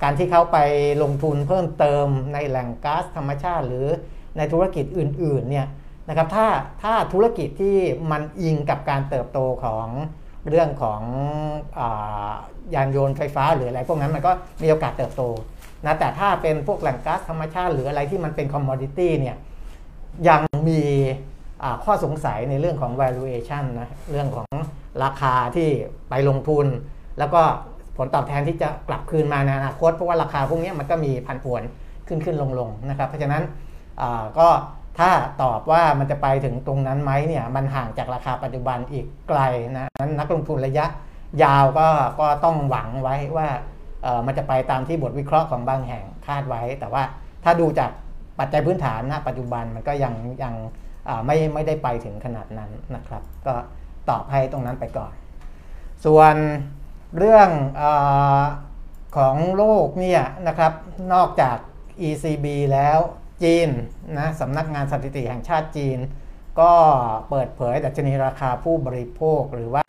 การที่เขาไปลงทุนเพิ่มเติมในแหล่งก๊าซธรรมชาติ หรือในธุรกิจอื่นๆเนี่ยนะครับถ้าถ้าธุรกิจที่มันอิงกับการเติบโตของเรื่องของอยานยนต์ไฟฟ้าหรืออะไรพวกนั้นมันก็มีโอกาสเติบโตนะแต่ถ้าเป็นพวกแหล่งก๊าซธรรมชาติ หรืออะไรที่มันเป็นคอมมอดิตี้เนี่ย ยังมีข้อสงสัยในเรื่องของ valuation นะเรื่องของราคาที่ไปลงทุน แล้วก็ผลตอบแทนที่จะกลับคืนมาในอนาคตเพราะว่าราคาพวกนี้มันก็มีพันผวนขึ้นขึ้นลงลงนะครับ เพราะฉะนั้นก็ถ้าตอบว่ามันจะไปถึงตรงนั้นไหมเนี่ยมันห่างจากราคาปัจจุบันอีกไกลนะนั้นนักลงทุนระยะยาวก็ก็ต้องหวังไว้ว่ามันจะไปตามที่บทวิเคราะห์ของบางแห่งคาดไว้ แต่ว่าถ้าดูจาก ปัจจัยพื้นฐานนะปัจจุบันมันก็ยังยังไม่ไม่ได้ไปถึงขนาดนั้นนะครับ ก็ตอบให้ตรงนั้นไปก่อน ส่วนเรื่องอของโลกเนี่ยนะครับนอกจาก ECB แล้วจีนนะสำนักงานสถิติแห่งชาติจีน ก็เปิดเผยดัชนีราคาผู้บริโภคหรือว่า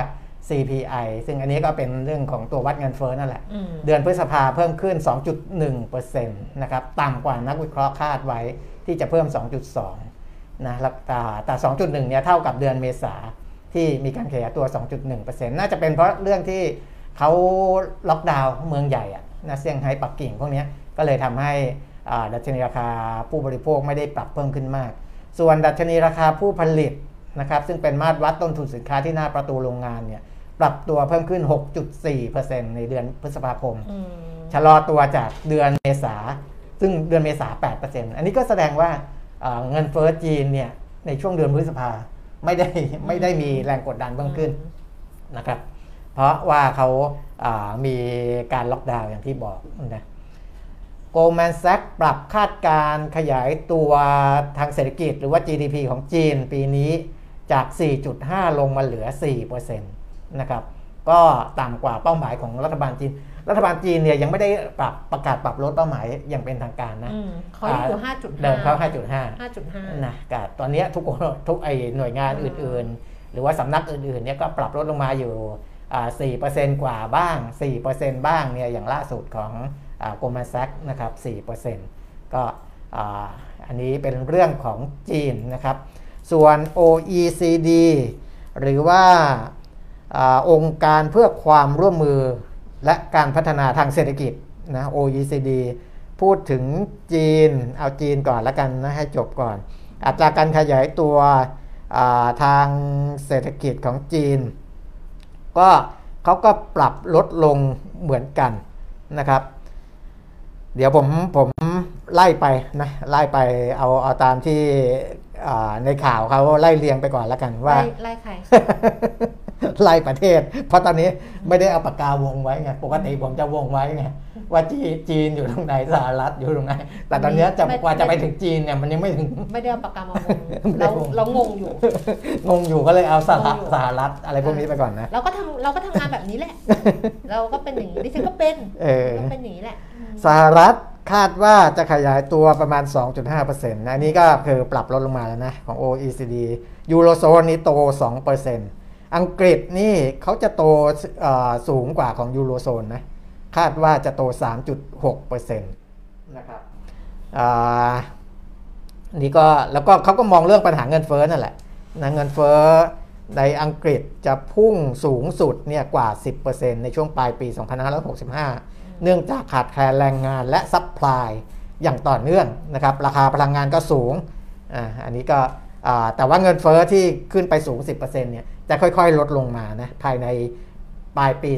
CPI ซึ่งอันนี้ก็เป็นเรื่องของตัววัดเงินเฟ้อนั่นแหละ เดือนพฤษภาเพิ่มขึ้น 2.1%นะครับ ต่ำกว่านักวิเคราะห์คาดไว้ที่จะเพิ่ม 2.2 นะแต่แต่ 2.1 เนี่ยเท่ากับเดือนเมษาที่มีการขยายตัว 2.1%น่าจะเป็นเพราะเรื่องที่เขาล็อกดาวน์เมืองใหญ่อะนะเซี่ยงไฮ้ปักกิ่งพวกนี้ก็เลยทำให้ดัชนีราคาผู้บริโภคไม่ได้ปรับเพิ่มขึ้นมาก ส่วนดัชนีราคาผู้ผลิตนะครับซึ่งเป็นมาตรวัดต้นทุนสินค้าที่หน้าประตูโรงงานเนี่ย ปรับตัวเพิ่มขึ้น 6.4%ในเดือนพฤษภาคม ชะลอตัวจากเดือนเมษา ซึ่งเดือนเมษา8%อันนี้ก็แสดงว่าเงินเฟ้อจีนเนี่ยในช่วงเดือนพฤษภาไม่ได้ไม่ได้มีแรงกดดันเพิ่มขึ้นนะครับ เพราะว่าเขาามีการล็อกดาวน์อย่างที่บอกนะโกลแมนแซกปรับคาดการขยายตัวทางเศรษฐกิจหรือว่า GDP ของจีนปีนี้จาก 4.5 ลงมาเหลือ 4% นะครับก็ต่ำกว่าเป้าหมายของรัฐบาลจีน รัฐบาลจีนเนี่ยยังไม่ได้ปรับประกาศปรับลดเป้าหมายอย่างเป็นทางการนะเขาอยู่5.5เดิมเขา5.5 5.5นะกตอนนี้ทุกทุกไอหน่วยงานอื่นๆ หรือว่าสำนักอื่นๆเนี่ยก็ปรับลดลงมาอยู่4%กว่าบ้าง4%บ้างเนี่ยอย่างล่าสุดของโกลแมนแซกนะครับ4%ก็อันนี้เป็นเรื่องของจีนนะครับ ส่วน OECD หรือว่า อองค์การเพื่อความร่วมมือและการพัฒนาทางเศรษฐกิจนะ OECD พูดถึงจีนเอาจีนก่อนละกันนะให้จบก่อน อัตราการขยายตัวทางเศรษฐกิจของจีน ก็เขาก็ปรับลดลงเหมือนกันนะครับ เดี๋ยวผมผมไล่ไปนะไล่ไปเอาเอาตามที่ในข่าวเขาไล่เรียงไปก่อนแล้วกันว่าไล่ใคร ไล่ประเทศ เพราะตอนนี้ไม่ได้เอาปากกาวงไว้ไงปกติผมจะวงไว้ไงว่าจีนอยู่ตรงไหนสหรัฐอยู่ตรงไหนแต่ตอนนี้จะกว่าจะไปถึงจีนเนี่ยมันยังไม่ถึงไม่ได้เอาปากกามาวงเราเรางงอยู่ งงอยู่ก็เลยเอาสหรัฐสหรัฐอะไรพวกนี้ไปก่อนนะเราก็ทำเราก็ทำงานแบบนี้แหละ เราก็เป็นอย่างนี้ดิฉันก็เป็นก็เป็นอย่างนี้แหละสหรัฐคาดว่าจะขยายตัวประมาณ 2.5%นะอันนี้ก็คือปรับลดลงมาแล้วนะของ OECD ยูโรโซนนี้โต 2% อังกฤษนี่เขาจะโตสูงกว่าของยูโรโซนนะ คาดว่าจะโต 3.6%นะครับนี่ก็แล้วก็เขาก็มองเรื่องปัญหาเงินเฟ้อนั่นแหละนะเงินเฟ้อในอังกฤษจะพุ่งสูงสุดเนี่ยกว่า 10%ในช่วงปลายปี 2565 เนื่องจากขาดแคลนแรงงานและ supply อย่างต่อเนื่องนะครับ ราคาพลังงานก็สูง อ่า อันนี้ก็แต่ว่าเงินเฟ้อที่ขึ้นไปสูง 10%เนี่ย จะค่อยๆ ลดลงมานะภายในปลายปี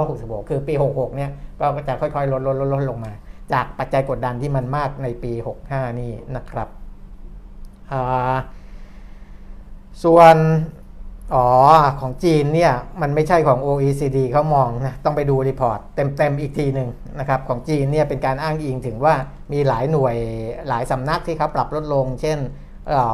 2566 คือปี 66 เนี่ยก็จะค่อยๆ ลดลดลดลดลงมา จากปัจจัยกดดันที่มันมากในปี 65 นี่นะครับ ส่วนอ๋อ ของจีนเนี่ย มันไม่ใช่ของ OECD เขามองนะ ต้องไปดู report เต็ม ๆ อีกทีหนึ่งนะครับ ของจีนเนี่ยเป็นการอ้างอิงถึงว่ามีหลายหน่วยหลายสำนักที่เขาปรับลดลง เช่น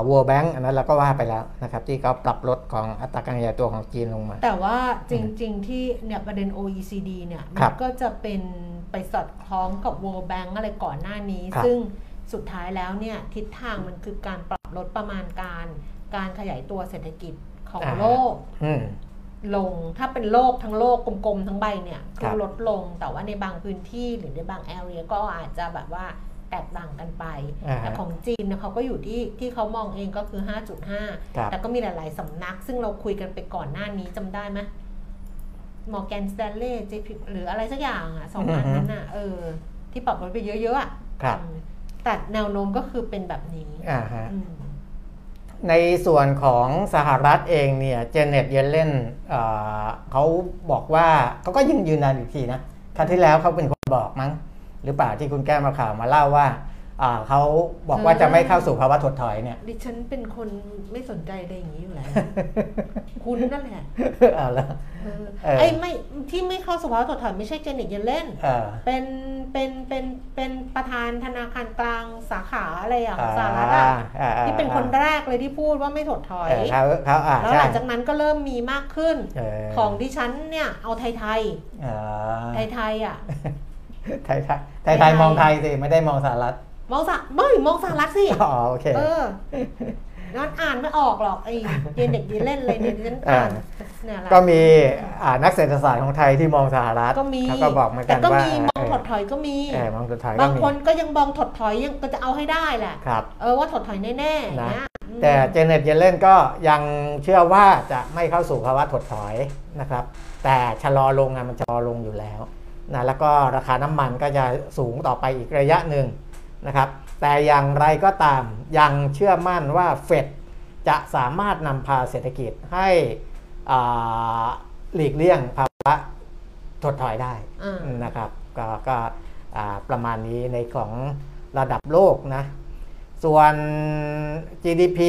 World Bank อันนั้นเราก็ว่าไปแล้วนะครับที่เขาปรับลดของอัตราการขยายตัวของจีนลงมา แต่ว่าจริง ๆ ที่เนี่ยประเด็น OECD เนี่ยครัมับนก็จะเป็นไปสอดคล้องกับ World Bank อะไรก่อนหน้านี้ครับซึ่งสุดท้ายแล้วเนี่ยทิศทางมันคือการปรับลดประมาณการ การขยายตัวเศรษฐกิจของอ่าโลกอืมลงถ้าเป็นโลกทั้งโลกกลมๆทั้งใบเนี่ยครัคือบลดลงแต่ว่าในบางพื้นที่หรือในบางแอเรียก็อาจจะแบบว่า แตกต่างกันไปอ่าฮะแต่ของจีนเนี่ยเขาก็อยู่ที่ที่เขามองเองก็คือครับ5.5 แต่ก็มีหลาย ๆสำนัก ซึ่งเราคุยกันไปก่อนหน้านี้จำได้ไหมมอร์แกนสแตนเล่เจพหรืออะไรสักอย่างอะสองอันนั้นอะเออ ที่ปรับลดไปเยอะ ๆ อะครับอืมแต่แนวโน้มก็คือเป็นแบบนี้อ่าฮะอืมในส่วนของสหรัฐเองเนี่ยเจเน็ตเยเลนเอ่อเขาบอกว่าเขาก็ยังยืนยันอีกทีนะครั้งที่แล้วเขาเป็นคนบอกมั้ง หรือเปล่าที่คุณแก้วมาข่าวมาเล่าว่าอ่าเขาบอกว่าจะไม่เข้าสู่ภาวะถดถอยเนี่ย ดิฉันเป็นคนไม่สนใจอะไรอย่างนี้อยู่แล้ว คุณนั่นแหละเอาละเออเออไอ้ไม่ที่ไม่เข้าสภาวะถดถอยไม่ใช่เจเน็ตเยเลนเออเป็นเป็นเป็นเป็นประธานธนาคารกลางสาขาอะไรอะของสหรัฐอะอ่าอ่าที่เป็นคนแรกเลยที่พูดว่าไม่ถดถอยเออเขาเขาอ่าแล้วใช่หลังจากนั้นก็เริ่มมีมากขึ้นเออของดิฉันเนี่ยเอาไทยไทยอ่าไทยไทยอะ ไทยไทยไทยไทยมองไทยสิไม่ได้มองสหรัฐมองสะไม่มองสหรัฐสิอ๋อโอเคเออนั่นอ่านไม่ออกหรอกไอ้เย็นเด็กเย็นเล่นเลยเนี่ยดิฉันอ่านเนี่ยแหละก็มีอ่านักเศรษฐศาสตร์ของไทยที่มองสหรัฐก็มีเขาก็บอกเหมือนแต่กันก็ว่ามีมองถดเถอยก็มีเออมองถดถอยก็บางมีคนก็ยังมองถดถอยยังก็จะเอาให้ได้แหละครับเออว่าถดถอยแน่ๆอย่างนะเงี้ยอืมแต่เจเน็ตเยเลนก็ยังเชื่อว่าจะไม่เข้าสู่ภาวะถดถอยนะครับ แต่ชะลอลงอะมันชะลอลงอยู่แล้ว นะแล้วก็ราคาน้ำมันก็จะสูงต่อไปอีกระยะหนึ่งนะครับ แต่อย่างไรก็ตามยังเชื่อมั่นว่าเฟดจะสามารถนำพาเศรษฐกิจให้อ่าหลีกเลี่ยงภาวะถดถอยได้อ่านะครับก็ก็อ่าประมาณนี้ในของระดับโลกนะ ส่วน GDP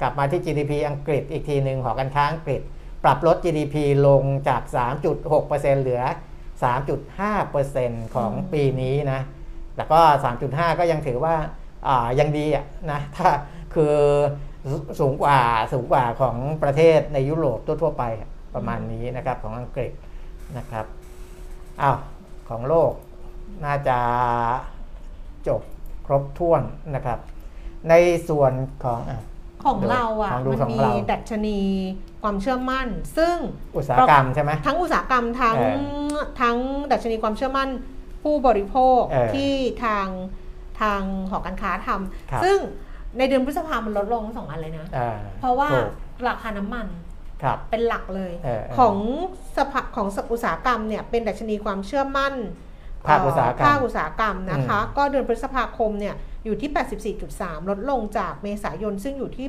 กลับมาที่ GDP อังกฤษอีกทีหนึ่งหอการค้าอังกฤษ ปรับลด GDP ลงจาก 3.6%เหลือ 3.5%ของอืมปีนี้นะแต่ก็ 3.5 ก็ยังถือว่าอ่ายังดีอะนะถ้าคือสูงกว่าสูงกว่าของประเทศในยุโรปทั่วๆไปประมาณนี้นะครับของอังกฤษนะครับอ้าวของโลกน่าจะจบครบถ้วนนะครับ ในส่วนของอะของเราอะลองดูมันของมีเราดัชนี ความเชื่อมั่น ซึ่งอุตสาหกรรมใช่ไหมทั้งอุตสาหกรรมทั้งเอทั้งดัชนีความเชื่อมั่นผู้บริโภคเออที่ทางทางหอการค้าทครับำซึ่งในเดือนพฤษภามันลดลงทั้งสองอันเลยนะอ่าเพราะว่าถูกราคาน้ำมันครับเป็นหลักเลยเออเออของสภาของอุตสาหกรรมเนี่ยเป็นดัชนีความเชื่อมั่น ภาคอุตสาหกรรมภาคอุตสาหกรรมนะคะอืมก็เดือนพฤษภาคมเนี่ยอยู่ที่ 84.3 ลดลงจากเมษายนซึ่งอยู่ที่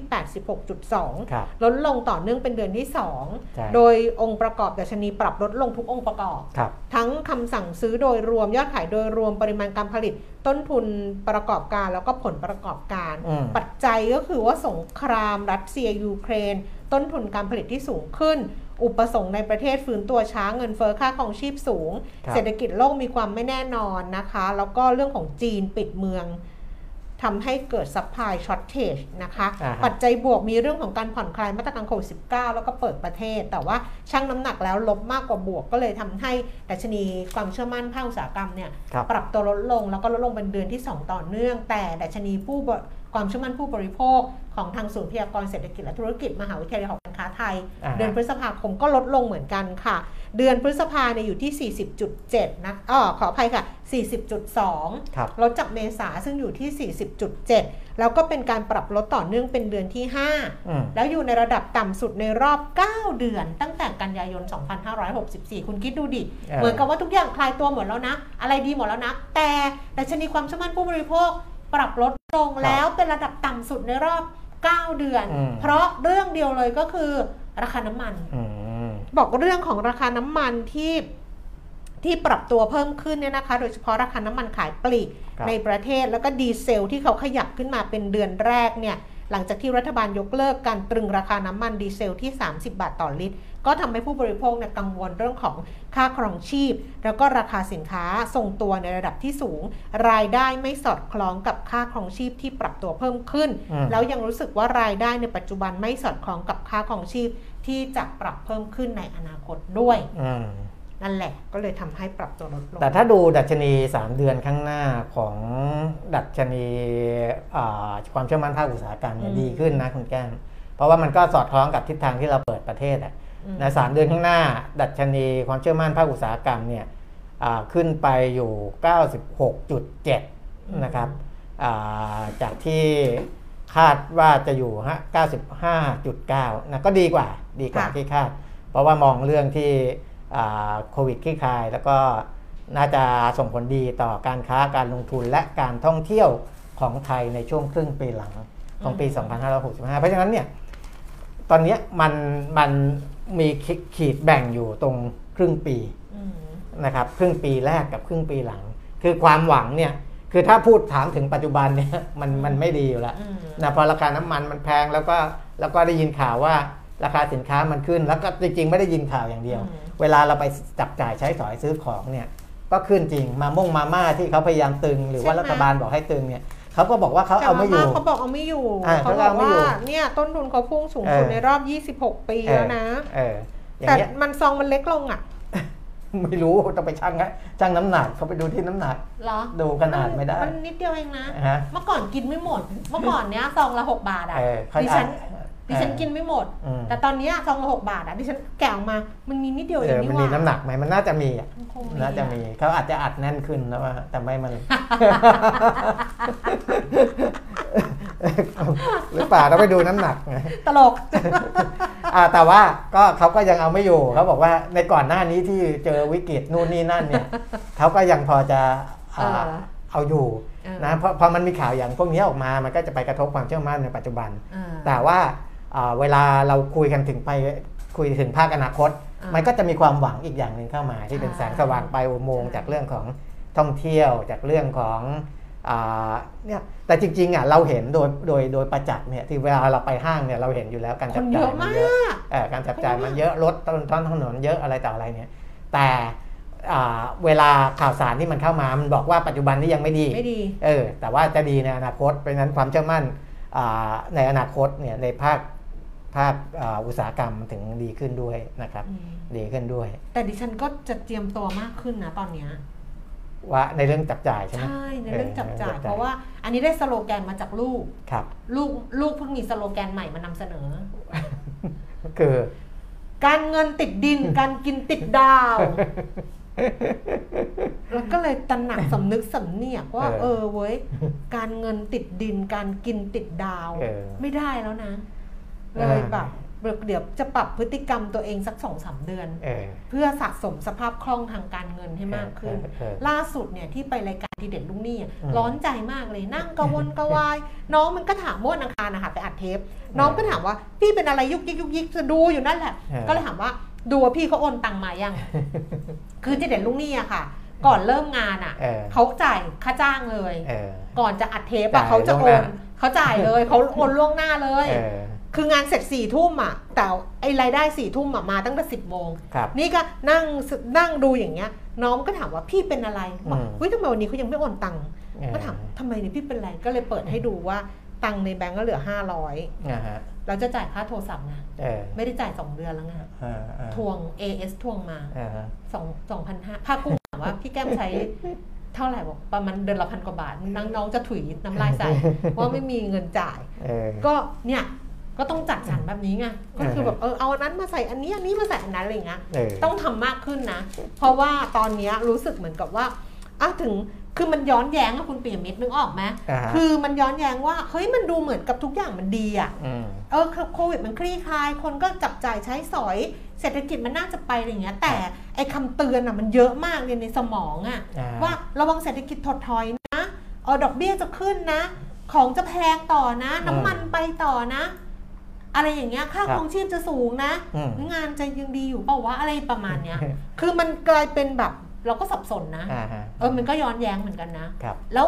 86.2ครับลดลงต่อเนื่องเป็นเดือนที่ใช่2 โดยองค์ประกอบดัชนีปรับลดลงทุกองค์ประกอบครับทั้งคำสั่งซื้อโดยรวมยอดขายโดยรวมปริมาณการผลิต ต้นทุนประกอบการแล้วก็ผลประกอบการอืมปัจจัยก็คือว่าสงครามรัสเซียยูเครน ต้นทุนการผลิตที่สูงขึ้น อุปสงค์ในประเทศฟื้นตัวช้าเงินเฟ้อค่าครองชีพสูงครับเศรษฐกิจโลกมีความไม่แน่นอนนะคะ แล้วก็เรื่องของจีนปิดเมืองทำให้เกิด supply shortage นะคะอ่าฮะปัจจัยบวกมีเรื่องของการผ่อนคลายมาตรการโควิด -19 แล้วก็เปิดประเทศ แต่ว่าชั่งน้ำหนักแล้วลบมากกว่าบวกก็เลยทำให้ดัชนีความเชื่อมั่นภาคอุตสาหกรรมเนี่ยครับปรับตัวลดลงแล้วก็ลดลงเป็นเดือนที่ 2 ต่อเนื่อง แต่ดัชนีผู้บ ความเชื่อมั่นผู้บริโภคของทางศูนย์พยากรณ์เศรษฐกิจและธุรกิจมหาวิทยาลัยหอการค้าไทยอ่าฮะเดือนพฤษภาคมก็ลดลงเหมือนกันค่ะ เดือนพฤษภาเนี่ยอยู่ที่ 40.7 นะอ๋อขออภัยค่ะ 40.2ครับลดจากเมษาซึ่งอยู่ที่ 40.7 แล้วก็เป็นการปรับลดต่อเนื่องเป็นเดือนที่5อืมแล้วอยู่ในระดับต่ำสุดในรอบ 9 เดือน ตั้งแต่กันยายน 2564 คุณคิดดูดิเออเหมือนกับว่าทุกอย่างคลายตัวหมดแล้วนะ อะไรดีหมดแล้วนะ แต่ดัชนีความเชื่อมั่นผู้บริโภคปรับลด ลงแล้วเป็นระดับต่ำสุดในรอบ 9 เดือนอืมเพราะเรื่องเดียวเลยก็คือราคาน้ำมันอืมบอกเรื่องของราคาน้ำมันที่ที่ปรับตัวเพิ่มขึ้นเนี่ยนะคะ โดยเฉพาะราคาน้ำมันขายปลีกครับในประเทศแล้วก็ดีเซลที่เขาขยับขึ้นมาเป็นเดือนแรกเนี่ยหลังจากที่รัฐบาลยกเลิกการตรึงราคาน้ำมันดีเซลที่ 30 บาทต่อลิตร ก็ทำให้ผู้บริโภคเนี่ยกังวลเรื่องของค่าครองชีพ แล้วก็ราคาสินค้าทรงตัวในระดับที่สูง รายได้ไม่สอดคล้องกับค่าครองชีพที่ปรับตัวเพิ่มขึ้นอืมแล้วยังรู้สึกว่ารายได้ในปัจจุบันไม่สอดคล้องกับค่าครองชีพที่จะปรับเพิ่มขึ้นในอนาคตด้วยอืมนั่นแหละก็เลยทำให้ปรับตัวลดลง แต่ถ้าดูดัชนี 3 เดือนข้างหน้าของดัชนีอ่าความเชื่อมั่นภาคอุตสาหกรรมเนี่ยอืมดีขึ้นนะคุณแก้มเพราะว่ามันก็สอดคล้องกับทิศทางที่เราเปิดประเทศอะอืม ในสามเดือนข้างหน้า ดัชนีความเชื่อมั่นภาคอุตสาหกรรมเนี่ยอ่าขึ้นไปอยู่ 96.7 นะครับอ่าจากที่คาดว่าจะอยู่ฮะ95.9 นะก็ดีกว่าดีกว่าค่ะที่คาด เพราะว่ามองเรื่องที่อ่าโควิดคลี่คลาย แล้วก็น่าจะส่งผลดีต่อการค้าการลงทุนและการท่องเที่ยวของไทยในช่วงครึ่งปีหลังของปี 2565 เพราะฉะนั้นเนี่ยตอนเนี้ยมันมัน มีขีดแบ่งอยู่ตรงครึ่งปีอืมนะครับครึ่งปีแรกกับครึ่งปีหลัง คือความหวังเนี่ยคือถ้าพูดถามถึงปัจจุบันเนี่ยมันมันไม่ดีอยู่แล้วอืมนะพอราคาน้ำมันมันแพงแล้วก็แล้วก็ได้ยินข่าวว่าราคาสินค้ามันขึ้น แล้วก็จริง ๆ ไม่ได้ยินข่าวอย่างเดียวอืมเวลาเราไปจับจ่ายใช้สอยซื้อของเนี่ยก็ขึ้นจริงมาม่งมาม่าที่เขาพยายามตึง หรือว่ารัฐบาลบอกให้ตึงเนี่ย เขาก็บอกว่าเขาเอาไม่อยู่แต่ว่เขาบอกเอาไม่อยู่อ่าเขาเขาบอกเอาไม่ว่าอยู่เนี่ยต้นทุนเขาพุ่งสูงสุดเออในรอบ 26 ปีเออแล้วนะเอออย่างแต่เงี้ยมันซองมันเล็กลงอะไม่รู้ต้องไปชั่งนะชั่งน้ำหนักเขาไปดูที่น้ำหนักเหรอดูขนาดไม่ได้ มันนิดเดียวเองนะฮะเมื่อก่อนกินไม่หมด เมื่อก่อนเนี้ยซองละ6บาทอะเออเขาดิฉันอะ ดิฉันเออกินไม่หมด อืม แต่ตอนเนี้ยซองละ6บาทอะดิฉันแกะออกมามันมีนิดเดียวเอเองอนี่มันหมีว่าน้ำหนักไหมมันน่าจะมีอะมันคงน่าจะมีเขาอาจจะอัดแน่นขึ้นแล้วว่าแต่ไม่มัน หรือเปล่าเราไปดูน้ำหนักไง ตลก อ่าแต่ว่าก็เขาก็ยังเอาไม่อยู่เขาบอกว่าในก่อนหน้านี้ที่เจอวิกฤตนู่นนี่นั่นเนี่ย เขาก็ยังพอจะอ่าเออเอาอยู่เออ นะเพราะพอมันมีข่าวอย่างพวกนี้ออกมามันก็จะไปกระทบความเชื่อมั่นในปัจจุบัน อ่าแต่ว่าอ่า เวลาเราคุยกันถึงไปคุยถึงภาคอนาคตอ่ามัมันก็จะมีความหวังอีกอย่างหนึ่งเข้ามา ที่เป็นใช่แสงสว่างไปลายอุโมงค์ใช่จากเรื่องของท่องเที่ยวจากเรื่องของอ่าเนี่ยแต่จริงๆอะเราเห็นโดยโดยโดยประจักษ์เนี่ยที่เวลาเราไปห้างเนี่ยเราเห็นอยู่แล้วการคจับนเยจ่ายอะมันมาเยอะกเอ่อการจับจ่ายคนเยอะมันเยอะรถต้นต้นถนนเยอะอะไรต่ออะไรเนี่ยแต่อ่าเวลาข่าวสารที่มันเข้ามา มันบอกว่าปัจจุบันนี้ยังไม่ดีไม่ดีเออแต่ว่าจะดีในอนาคตเพราะฉะนั้นความเชื่อมั่นอ่าในอนาคตเนี่ยในภาค ภาคอ่าอุตสาหกรรมมันถึงดีขึ้นด้วยนะครับอืมดีขึ้นด้วย แต่ดิฉันก็จะเตรียมตัวมากขึ้นนะตอนเนี้ยว่าในเรื่องจับจ่ายใช่ไหมใช่ในเรื่องจับจ่ายเออเพราะว่าอันนี้ได้สโลแกนมาจากลูกครับ ลูกลูกเพิ่งมีสโลแกนใหม่มานำเสนอ คือ การเงินติดดิน การกินติดดาว แล้วก็เลยตระหนักสำนึกสำเนียกว่า เออเออเว้ย การเงินติดดิน การกินติดดาวเออไม่ได้แล้วนะ เอเลอยแบบเดี๋ยวจะปรับพฤติกรรมตัวเองสักสองสามเดือนเออเพื่อสะสมสภาพคล่องทางการเงินให้มากขึ้นเออเออ ล่าสุดเนี่ยที่ไปรายการทีเด็ดลุงนี่อะอืมร้อนใจมากเลยนั่งกระวนกระวาย น้องมันก็ถามเมื่อวันอังคารนะคะไปอัดเทป น้องก็ถามว่าพี่เป็นอะไรยุกยิกยุกยิกจะดูอยู่นั่นแหละ เออ ก็เลยถามว่าดูว่าพี่เขาโอนตังมายัง คือทีเด็ดลุงนี่อะค่ะ ก่อนเริ่มงานอะเออเขาจ่ายค่าจ้างเลย เออ ก่อนจะอัดเทปจ่าอะยเขาจะล่โอวงหนน้า เขาจ่ายเลยเขาโอนล่วงหน้าเลย เออ คืองานเสร็จสี่ทุ่มอะแต่ไอรายได้สี่ทุ่มอะมาตั้งแต่สิบโมงครับนี่ก็นั่งสนั่งดูอย่างเงี้ย น้องก็ถามว่าพี่เป็นอะไรบอกอืมเฮ้ยทำไมวันนี้เขายังไม่โอนตังค์เออก็ถามทำไมเนี่ยพี่เป็นอะไรก็เลยเปิดให้ดูว่าตังค์ในแบงก์ก็เหลือห้าร้อยนะฮะเราจะจ่ายค่าโทรศัพท์ไงเออไม่ได้จ่ายสองเดือนแล้วไงเออเออทวง AS ทวงมาเออสองสองพันห้าค่ากุ้งถามว่าพี่แก้มใช้เท่าไหร่บอกประมาณเดือนละพันกว่าบาทน้องน้องจะถุยน้ำลายใส่ว่าไม่มีเงินจ่ายเออก็เนี่ย ก็ต้องจัดสรรแบบนี้ไงก็คือเออแบบเออเอาอันนั้นมาใส่อันนี้อันนี้มาใส่อันนั้นอะไรอย่างเงี้ยเออต้องทำมากขึ้นนะ เพราะว่าตอนเนี้ยรู้สึกเหมือนกับว่าอ้าวถึงคือมันย้อนแย้งอะคุณเปียมิตรนึกออกไหมอ่าฮะคือมันย้อนแย้งว่าเฮ้ยมันดูเหมือนกับทุกอย่างมันดีอะอืมเออโควิดมันคลี่คลาย คนก็จับจ่ายใช้สอย เศรษฐกิจมันน่าจะไปอะไรอย่างเงี้ย แต่ไอ้คำเตือนอะมันเยอะมากเลยในสมองอะอ่าว่าระวังเศรษฐกิจถดถอยนะเออดอกเบี้ยจะขึ้นนะ ของจะแพงต่อนะ น้ำมันไปต่อนะ อะไรอย่างเงี้ยค่าครัคบรองชีพจะสูงนะอืมงานจะยังดีอยู่เปล่าวะอะไรประมาณเนี้ย คือมันกลายเป็นแบบเราก็สับสนนะอ่าฮะเออมันก็ย้อนแย้งเหมือนกันนะครับแล้ว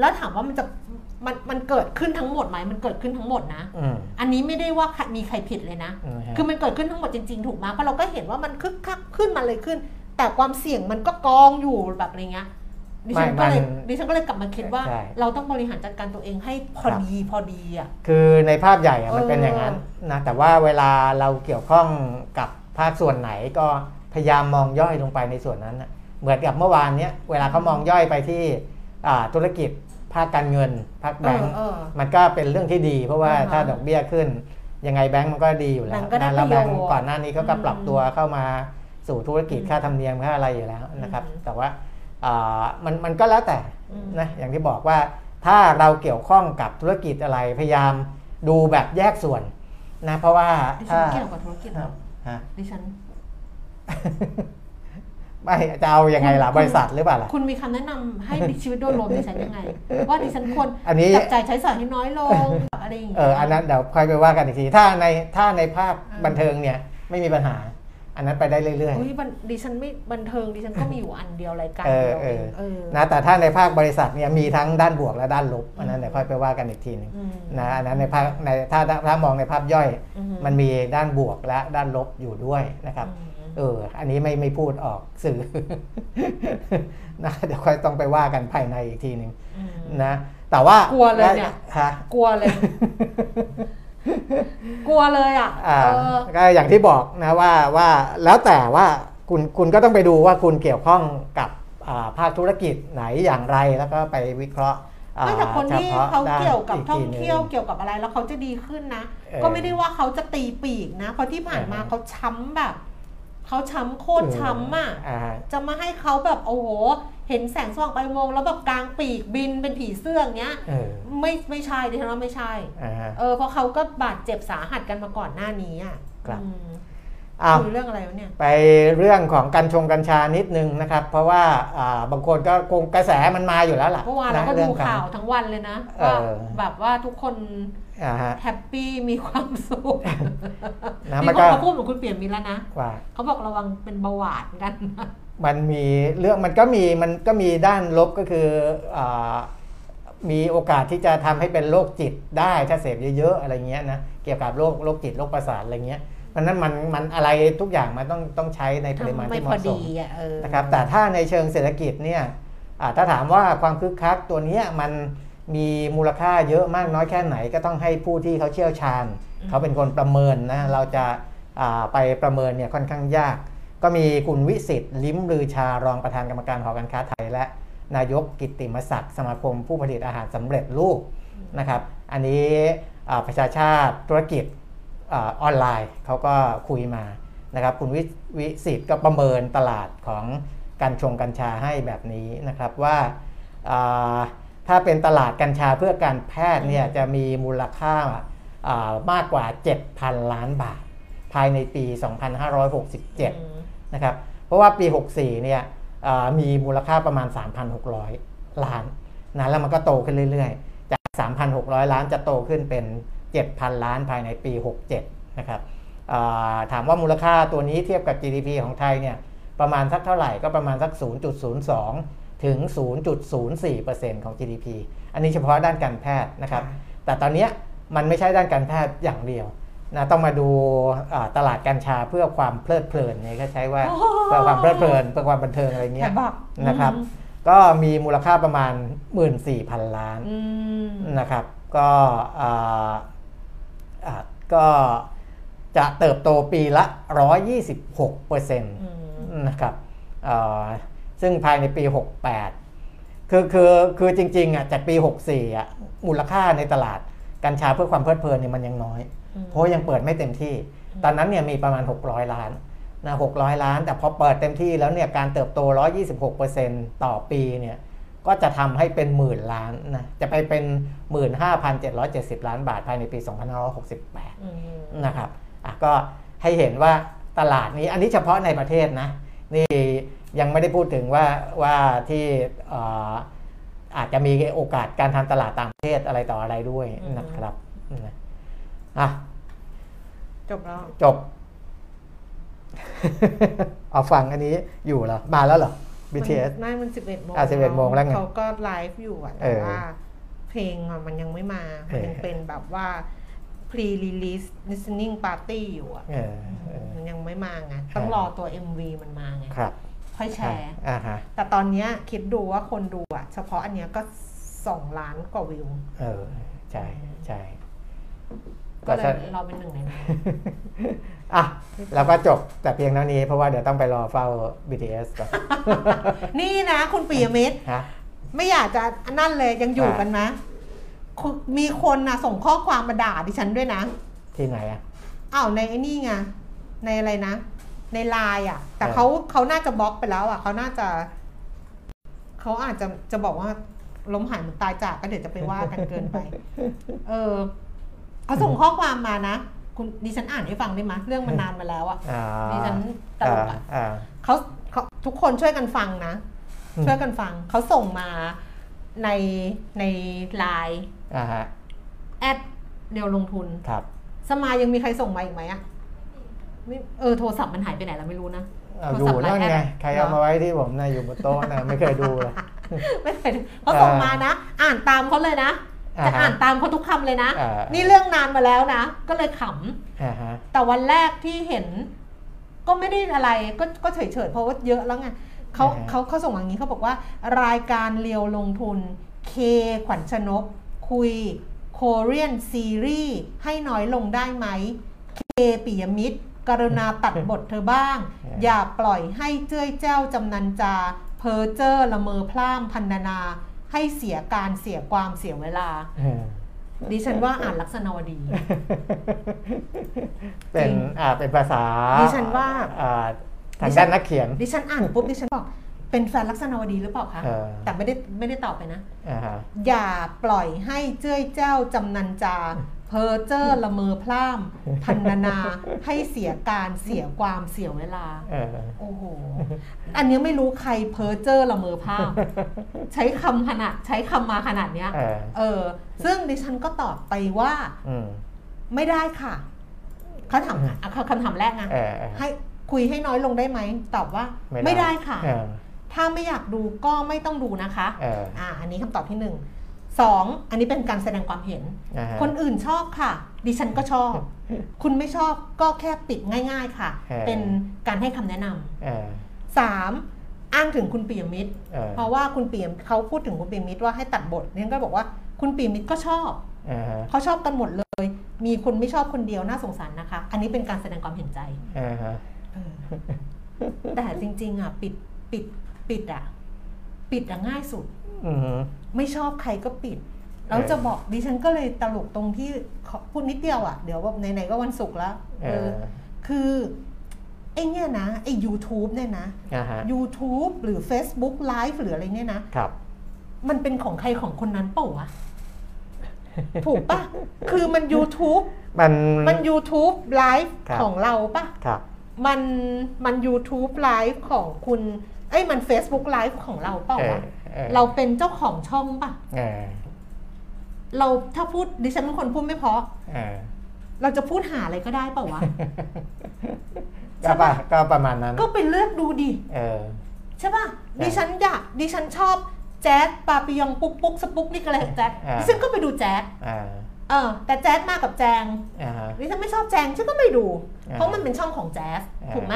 แล้วถามว่ามันจะมันมันเกิดขึ้นทั้งหมดไหมมันเกิดขึ้นทั้งหมดนะอืมอันนี้ไม่ได้ว่าใครมีใครผิดเลยนะอืมฮะคือมันเกิดขึ้นทั้งหมดจริง ๆ ถูกไหมเพราะเราก็เห็นว่ามันคึกคักขึ้นมาเลยขึ้น แต่ความเสี่ยงมันก็กองอยู่แบบอะไรเงี้ย ดิฉันก็เลยไม่มันดิฉันก็เลยกลับมาคิดว่าใช่เราต้องบริหารจัดการตัวเองให้พอดีพอดีอะคือในภาพใหญ่อะมันเออเป็นอย่างนั้นนะแต่ว่าเวลาเราเกี่ยวข้องกับภาคส่วนไหนก็พยายามมองย่อยลงไปในส่วนนั้นน่ะเหมือนกับเมื่อวานเนี้ยเวลาเขามองย่อยไปที่อ่าธุรกิจภาคการเงินภาคเอแบงอก์เออมันก็เป็นเรื่องที่ดี เพราะว่าอ่าฮะถ้าดอกเบี้ยขึ้นยังไงแบงก์มันก็ดีอยู่แล้แบวงก์ก็ได้นะแล้วแบงก์ประโยชน์ก่อนหน้านี้เขาก็อืมปรับตัวเข้ามาสู่ธุรกิจอืมค่าธรรมเนียมค่าอะไรอยู่แล้วนะครับอืมแต่ว่าอ่า มันมันก็แล้วแต่อืมนะอย่างที่บอกว่าถ้าเราเกี่ยวข้องกับธุรกิจอะไรพยายามดูแบบแยกส่วนนะเพราะว่าดิฉัถ้านเกี่ยวกับธุรกิจเหรอฮะดิฉันไม่จะเอายังไงล่ะคุณบริษัทหรือเปล่าล่ะคุณมีคำแนะนำให้ชีวิตโดยรวมดิฉันยังไง ว่าดิฉันควรอันนี้จับจ่ายใช้สอยให้น้อยลงอะไรอย่างเงี้ยเอออันนั้นเดี๋ยวค่อยไปว่ากันอีกทีถ้าในถ้าในภาคอ่าบันเทิงเนี่ยไม่มีปัญหา อันนั้นไปได้เรื่อยเฮ้ยบันดิฉันไม่บันเทิงดิฉันก็มีอยู่อันเดียวรายการเออเดียวเองเออเออๆนะแต่ถ้าในภาคบริษัทเนี่ยมีทั้งด้านบวกและด้านลบอันนั้นเดี๋ยวค่อยไปว่ากันอีกทีหนึงอืมนะอันนั้นในภาคในถ้าถ้ามองในภาพย่อยอืมันมีด้านบวกและด้านลบอยู่ด้วยนะครับอืมเออ อันนี้ไม่ไม่พูดออกสื่อนะเดี๋ยวค่อยต้องไปว่ากันภายในอีกทีหนึ่งอืมนะ แต่ว่ากลัวเลยเนี่ยฮะกลัวเลย กลัวเลยอะอ่าเออก็อย่างที่บอกนะว่าว่าแล้วแต่ว่าคุณคุณก็ต้องไปดูว่าคุณเกี่ยวข้องกับอ่าภาคธุรกิจไหนอย่างไรแล้วก็ไปวิเคราะห์อ่าไม่แต่คนที่ฉพะเขาด้นเกี่ยวกับกท่องทีหนึ่เที่ยวเกี่ยวกับอะไรแล้วเขาจะดีขึ้นนะเออก็ไม่ได้ว่าเขาจะตีปีกนะเพราะที่ผ่านมาเออเขาช้ำแบบ เขาช้ำโคตรช้ำอะอ่าจะมาให้เขาแบบโอ้โห เห็นแสงสว่างไปลายวง แล้วแบบกลางปีกบินเป็นผีเสื้ออย่างเงี้ยเออไม่ไม่ใช่ดิฉันว่าไม่ใช่อ่าฮะเออเพราะเขาก็บาดเจ็บสาหัสกันมาก่อนหน้านี้อะครับอืมอ้าวคุยเรื่องอะไรวะเนี่ยไปเรื่องของกัญชงกัญชานิดนึงนะครับ เพราะว่าอ่าบางคนก็คงกระแสมันมาอยู่แล้วล่ะเมื่อวานเราก็ะดูองของข่าวทั้งวันเลยนะเอว่าอแบบว่าทุกคนอ่าฮะ แฮปปี้มีความสุขนะมีมันคก็นมาพูดเหมือนคุณเปลี่ยนมีแล้วนะว่าเขาบอกระวังเป็นเบาหวานกันนะมันมีเรื่องมันก็มีมันก็มีด้านลบก็คืออามีโอกาสที่จะทำให้เป็นโรคจิตได้ถ้าเสพเยอะๆอะไรเงี้ยนะเกี่ยวกับโรคโรคจิตโรคประสาทอะไรเงี้ยมันนั้นมันมันอะไรทุกอย่างมันต้องต้องใช้ในปริมาณไม่ที่เหพอมาะสดีมอะเออนะครับแต่ถ้าในเชิงเศรษฐกิจเนี่ยอ่าถ้าถามว่าความคึกคักตัวเนี้ยมัน มีมูลค่าเยอะมากน้อยแค่ไหนก็ต้องให้ผู้ที่เขาเชี่ยวชาญ เขาเป็นคนประเมินนะเราจะอ่าไปประเมินเนี่ยค่อนข้างยาก ก็มีคุณวิสิทธิ์ลิ้มลือชารองประธานกรรมการหอการค้าไทย และนายกกิตติมศักดิ์สมาคมผู้ผลิตอาหารสำเร็จรูปนะครับ อันนี้อ่าประชาชาติธุรกิจอาออนไลน์เขาก็คุยมานะครับ คุณวิวิสิทธิ์ก็ประเมินตลาดของการชงกัญชาให้แบบนี้นะครับว่าอ่า ถ้าเป็นตลาดกัญชาเพื่อการแพทย์เนี่ยจะมีมูลค่ามากกว่า 7,000 ล้านบาท ภายในปี 2567 นะครับ เพราะว่าปี 64 เนี่ยอ่ามีมูลค่าประมาณ 3,600 ล้านนะแล้วมันก็โตขึ้นเรื่อยๆ จาก 3,600 ล้านจะโตขึ้นเป็น 7,000 ล้านภายในปี 67 นะครับอ่าถามว่ามูลค่าตัวนี้เทียบกับ GDP ของไทยเนี่ยประมาณสักเท่าไหร่ก็ประมาณสัก 0.02 ถึง 0.04%ของ GDP อันนี้เฉพาะด้านการแพทย์นะครับ แต่ตอนเนี้ยมันไม่ใช่ด้านการแพทย์อย่างเดียวนะต้องมาดูอ่าตลาดกัญชาเพื่อความเพลิดเพลินเนี่ยก็ใช้ว่าโอ้เพื่อความเพลิดเพลินเพื่อความบันเทิงอะไรเงี้ยแต่บอกนะครับอืมก็มีมูลค่าประมาณ 14,000 ล้านอืมนะครับ ก็อ่าอ่าก็จะเติบโตปีละ 126เปอร์เซ็นต์อืมนะครับเอ่อ ซึ่งภายในปี 68 คือคือคือจริงๆอะจากปี 64อะมูลค่าในตลาดกัญชาเพื่อความเพลิดเพลินเนี่ยมันยังน้อยอืมเพราะยังเปิดไม่เต็มที่ ตอนนั้นเนี่ยมีประมาณ 600 ล้านนะ600 ล้าน แต่พอเปิดเต็มที่แล้วเนี่ยการเติบโต 126%ต่อปีเนี่ยก็จะทำให้เป็นหมื่นล้านนะจะไปเป็น 15,770 ล้านบาทภายในปี 2568อืมนะครับอะก็ให้เห็นว่าตลาดนี้อันนี้เฉพาะในประเทศนะนี่ ยังไม่ได้พูดถึงว่าว่าที่เอ่ออาจจะมีโอกาสการทำตลาดต่างประเทศอะไรต่ออะไรด้วยนะครับนะอะจบแล้วจบ เอาฟังอันนี้อยู่เหรอ มาแล้วเหรอ BTS ไม่มันสิบเอ็ดโมงอะ11โมงแล้วไงเขาก็ไลฟ์อยู่อะเอแต่อว่า เพลงอะมันยังไม่มา มันยังเออเป็นแบบว่า pre release listening party อยู่อะเออเออมันยังไม่มาไง ต้องรอตัว MV มันมาไงครับ ค่อยแชร์อ่าฮะแต่ตอนเนี้ยคิดดูว่าคนดูอะเฉพาะอันเนี้ยก็สองล้านกว่าวิว เออ ใช่ใช่ก็เลยก็จะเราเป็นหนึ่งในนั้นอะแล้วก็จบแต่เพียงเท่านี้เพราะว่าเดี๋ยวต้องไปรอเฝ้า BTS ก่อนนี่นะคุณปิยมิตรฮะไม่อยากจะนั่นเลยยังอยู่กันไหมคุณมีคนนะส่งข้อความมาด่าดิฉันด้วยนะ ที่ไหนอะอ้าวในไอ้นี่ไงในอะไรนะ ในไลน์อะ แต่เออเขาเขาน่าจะบล็อกไปแล้วอะเขาน่าจะเขาอาจจะจะบอกว่าล้มหายเหมือนตายจากก็เดี๋ยวจะไปว่ากันเกินไป เออเขาส่งข้อความมานะคุณดิฉันอ่านให้ฟังได้ไหมยเรื่องมันนานมาแล้วอะอ่าดิฉันตลกอะอ่าเขาเขาทุกคนช่วยกันฟังนะอืมช่วยกันฟัง เขาส่งมาในในไลน์อ่าฮะแอดเดียวลงทุนครับ สมายยังมีใครส่งมาอีกไหมอะ ไม่เออโทรศัพท์มันหายไปไหนแล้วไม่รู้นะเอาโทรอศัพยู่ท์นั่นหลายไงแอปใครเอาเหรอมาไว้ที่ผมนะอยู่บนโต๊ะนะไม่เคยดูเลยไม่เคยดูเขาส่งมานะ อ่านตามเขาเลยนะอ่าจะฮะอ่านตามเขาทุกคำเลยนะอ่านี่เรื่องนานมาแล้วนะ ก็เลยขอ่าฮะำแต่วันแรกที่เห็น ก็ไม่ได้อะไรก็ก็เฉยๆเพราะว่าเยอะแล้วไงเขาเขาเขาส่งมาอย่างนี้เขาบอกว่า รายการเรียวลงทุนเคขวัญชนก คุยโคเรียนซีรีส์ให้น้อยลงได้ไหมเคปิยมิตร กรุณาตัดบทเธอบ้าง อย่าปล่อยให้เจ้ยเจ้าจำนันจา เพอเจอร์ละเมอพร่ำพันนานา ให้เสียการเสียความเสียเวลาเออดิฉันว่าอ่านลักษณวดี เป็นจริงอ่าเป็นภาษา ดิฉันว่าอ่าทางด้านนักเขียน ดิฉันอ่านปุ๊บดิฉันบอกเป็นแฟนลักษณวดีหรือเปล่าคะเออแต่ไม่ได้ไม่ได้ตอบไปนะอ่าฮะอย่าปล่อยให้เจ้ยเจ้าจำนันจา เพอเจอร์ละเมอพร่ำพันนานาให้เสียการเสียความเสียเวลาเออโอ้โหอันเนี้ยไม่รู้ใครเพ้อเจอร์ละเมอภาพใช้คำขนาดใช้คำมาขนาดเนี้ยเออเออซึ่งดิฉันก็ตอบไปว่าอืมไม่ได้ค่ะเขาถามอะเขาคำถามแรกนะเออเออให้คุยให้น้อยลงได้ไหมตอบว่า ไม่ไม่ได้ได้ค่ะเออถ้าไม่อยากดูก็ไม่ต้องดูนะคะเอออ่าอันนี้คำตอบที่หนึ่ง สองอันนี้เป็นการแสดงความเห็นอ่าฮะคนอื่นชอบค่ะ ดิฉันก็ชอบ คุณไม่ชอบก็แค่ปิดง่าย ๆค่ะเออเป็นการให้คำแนะนำเออสามอ้างถึงคุณปียมิตรเออเพราะว่าคุณปียมเขาพูดถึงคุณปียมิตรว่าให้ตัดบทเนี่ยก็บอกว่าคุณปียมิตรก็ชอบอ่าฮะเขาชอบกันหมดเลย มีคนไม่ชอบคนเดียวน่าสงสารนะคะ อันนี้เป็นการแสดงความเห็นใจอ่าฮะแต่จริง ๆ อะ ปิดปิดปิดอะ ปิดอะง่ายสุดอือฮึไม่ชอบใครก็ปิด แล้วเออจะบอกดิฉันก็เลยตลกตรงที่ขอพูดนิดเดียวอะ เดี๋ยวว่าไหนๆก็วันศุกร์แล้วเออคือไอ้เนี่ยนะไอ้ YouTube เนี่ยนะอ่าฮะ YouTube หรือ Facebook Live หรืออะไรเนี่ยนะครับ มันเป็นของใครของคนนั้นเปล่าวะถูกปะคือมัน YouTube มันมัน YouTube Live ครับของเราปะครับมันมัน YouTube Live ของคุณ เอ้ยมัน Facebook Live ของเราเปล่าเออวะออ เราเป็นเจ้าของช่องปะเออเราถ้าพูดดิฉันเป็นคนพูดไม่เพราะเออเราจะพูดหาอะไรก็ได้เปล่าวะใช่ก็ปะปะก็ประมาณนั้น ก็ไปเลือกดูดิเออใช่ปะใช่ดิฉันอยากดิฉันชอบแจ๊สปาปิยองปุ๊กปุ๊กสปุ๊กนี่ก็เลยแจ๊สอ่าดิฉันก็ไปดูแจ๊สอ่าเออแต่แจ๊สมากับแจงอ่าฮะดิฉันไม่ชอบแจงฉันก็ไม่ดูอ่าเพราะมันเป็นช่องของแจ๊สถูกไหม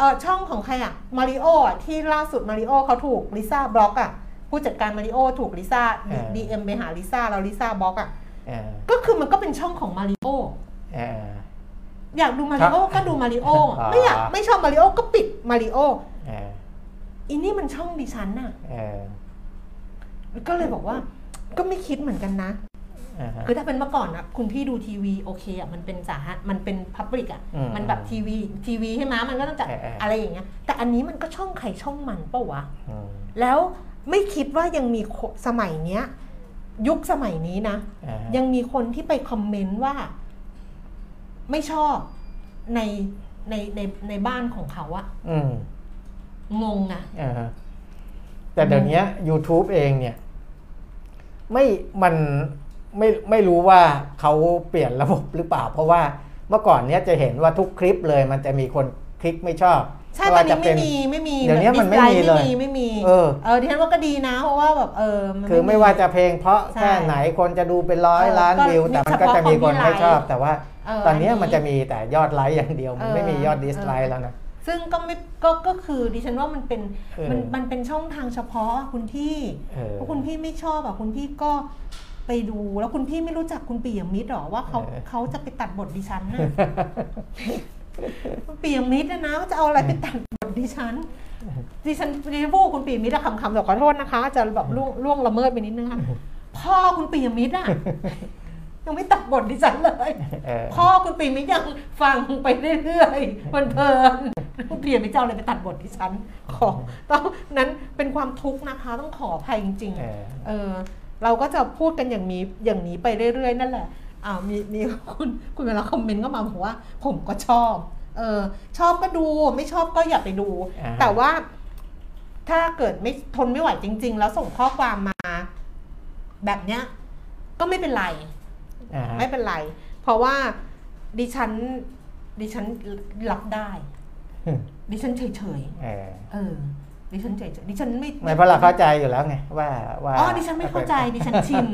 เออเออช่องของใครอะมาริโออะที่ล่าสุดมาริโอเขาถูกลิซ่าบล็อกอะผู้จัดการมาริโอถูกลิซ่าดีเอ็มไปหาลิซ่าแล้วลิซ่าบล็อกอะเออก็คือมันก็เป็นช่องของมาริโอเออ อยากดูมาริโอก็ดูมาริโออ่าไม่อยากไม่ชอบมาริโอก็ปิดมาริโอเอออีนี่มันช่องดิฉันน่ะ เออ ก็เลยบอกว่า ก็ไม่คิดเหมือนกันนะอ่าฮะ คือถ้าเป็นเมื่อก่อนนะคุณพี่ดูทีวีโอเคอะมันเป็นสาธารมันเป็นพับลิกอะอืมมันแบบทีวีทีวีใช่ไหมมันก็ต้องจัดเออเออออะไรอย่างเงี้ยแต่อันนี้มันก็ช่องใครช่องมันเปล่าวะอืมแล้วไม่คิดว่ายังมีโคสมัยเนี้ย ยุคสมัยนี้นะอ่าฮะยังมีคนที่ไปคอมเมนต์ว่า ไม่ชอบในในในในบ้านของเขาอะอืมงงนะอ่าฮะแต่เดี๋ยวนี้ YouTube เองเนี่ย ไม่มัน ไม่ไม่รู้ว่าเขาเปลี่ยนระบบหรือเปล่า เพราะว่าเมื่อก่อนเนี้ยจะเห็นว่าทุกคลิปเลยมันจะมีคนคลิกไม่ชอบใช่ไม่ตอนว่าจะนี้เป็ไม่นมีไม่มีเดี๋ยวนี้มันไม่มีเลยไม่มีไม่มีเออเออดิฉันว่าก็ดีนะเพราะว่าแบบเออมันคือไม่ว่าจะเพลงเพราะใช่แค่ไหนคนจะดูเป็นร้อยเออล้านก็วิว แต่มันก็จะมีคนไม่ชอบ แต่ว่าเออตอนเนี้ยอันนี้มันจะมีแต่ยอดไลค์อย่างเดียว มันไม่เออมียอดดิสไลเอค์อแล้วนะซึ่งก็ไม่ก็ก็คือดิฉันว่ามันเป็นเออมันมันเป็นช่องทางเฉพาะคุณพี่เออถ้าคุณพี่ไม่ชอบอะคุณพี่ก็ ไปดูแล้วคุณพี่ไม่รู้จักคุณปียมิตรหรอว่าเขาเออเขาจะไปตัดบทดิฉันน่ะคุณปียมิตรนะนะจะเอาอะไรไปตัดบทดิฉันดิฉันดิฉันพูดคุณปียมิตรอะคำคำแต่ขอโทษนะคะ จะแบบล่วงล่วงละเมิดไปนิดนึงค่ะพ่อคุณปียมิตรอะยังไม่ตัดบทดิฉันเลยเออพ่อคุณปีมิตรยังฟังไปเรื่อยๆมันเพลินคุณปีมิตรจะเอาอะไรไปตัดบทดิฉันขอต้องนั้นเป็นความทุกข์นะคะ ต้องขออภัยจริงเออๆเออ เราก็จะพูดกันอย่างนี้อย่างนี้ไปเรื่อยๆ นั่นแหละอ้าวมีมีคุณคุณเวลาคอมเมนต์ก็มาบอกว่า ผมก็ชอบ เออ ชอบก็ดูไม่ชอบก็อย่าไปดูอ่าฮะแต่ว่า ถ้าเกิดไม่ทนไม่ไหวจริง ๆ แล้วส่งข้อความมา แบบเนี้ย ก็ไม่เป็นไรอ่าฮะไม่เป็นไร เพราะว่าดิฉัน ดิฉันรับได้ ดิฉันเฉยเออๆเออ ดิฉันเฉยๆดิฉันไม่ไม่เพราะเราเข้าใจอยู่แล้วไงว่าว่าอ๋อดิฉันไม่เข้าใจดิฉันชิน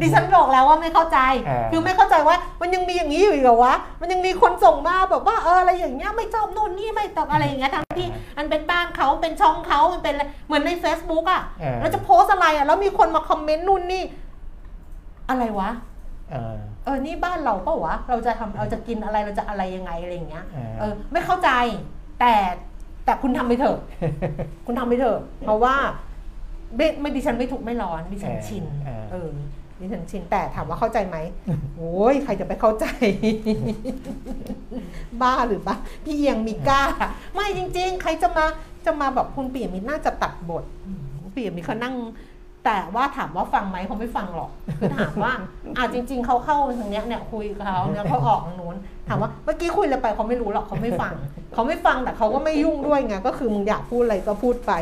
ดิฉันบอกแล้วว่าไม่เข้าใจเออคือไม่เข้าใจว่า มันยังมีอย่างนี้อยู่อีกเหรอวะมันยังมีคนส่งมาแบบว่าเอออะไรอย่างเงี้ยไม่ชอบนู่นนี่ไม่ตอบอะไรอย่างเงี้ยทั้งที่มันเป็นบ้านเขาเป็นช่องเขามันเป็นอะไรเหมือนใน Facebook อะเออเราจะโพสต์อะไรอะแล้วมีคนมาคอมเมนต์นู่นนี่ อะไรวะเออเออนี่บ้านเราเปล่าวะเราจะทำเราจะกินอะไรเราจะอะไรยังไงอะไรอย่างเงี้ยเออเออไม่เข้าใจแต่ แต่คุณทำไปเถอะ คุณทำไปเถอะ เพราะว่าไม่ไม่ดิฉันไม่ถูกไม่ร้อนดิฉันเออชินเออ เออดิฉันชินแต่ถามว่าเข้าใจไหมโอ้ยใครจะไปเข้าใจ บ้าหรือบ้าพี่เอียงมีกล้า ไม่จริง ๆ ใครจะมาจะมาแบบคุณปียมิตรน่าจะตัดบทอืมปียมิตรเขานั่ง แต่ว่าถามว่าฟังไหมเขาไม่ฟังหรอก คือถามว่าอ่าจริง ๆเขาเข้าทางเนี้ยเนี่ยคุยกับเขาเนี่ยเขาออกทางนู้นถามว่าเมื่อกี้คุยอะไรไปเขาไม่รู้หรอกเขาไม่ฟังเขาไม่ฟังแต่เขาก็ไม่ยุ่งด้วยไงก็คือมึงอยากพูดอะไรก็พูดไป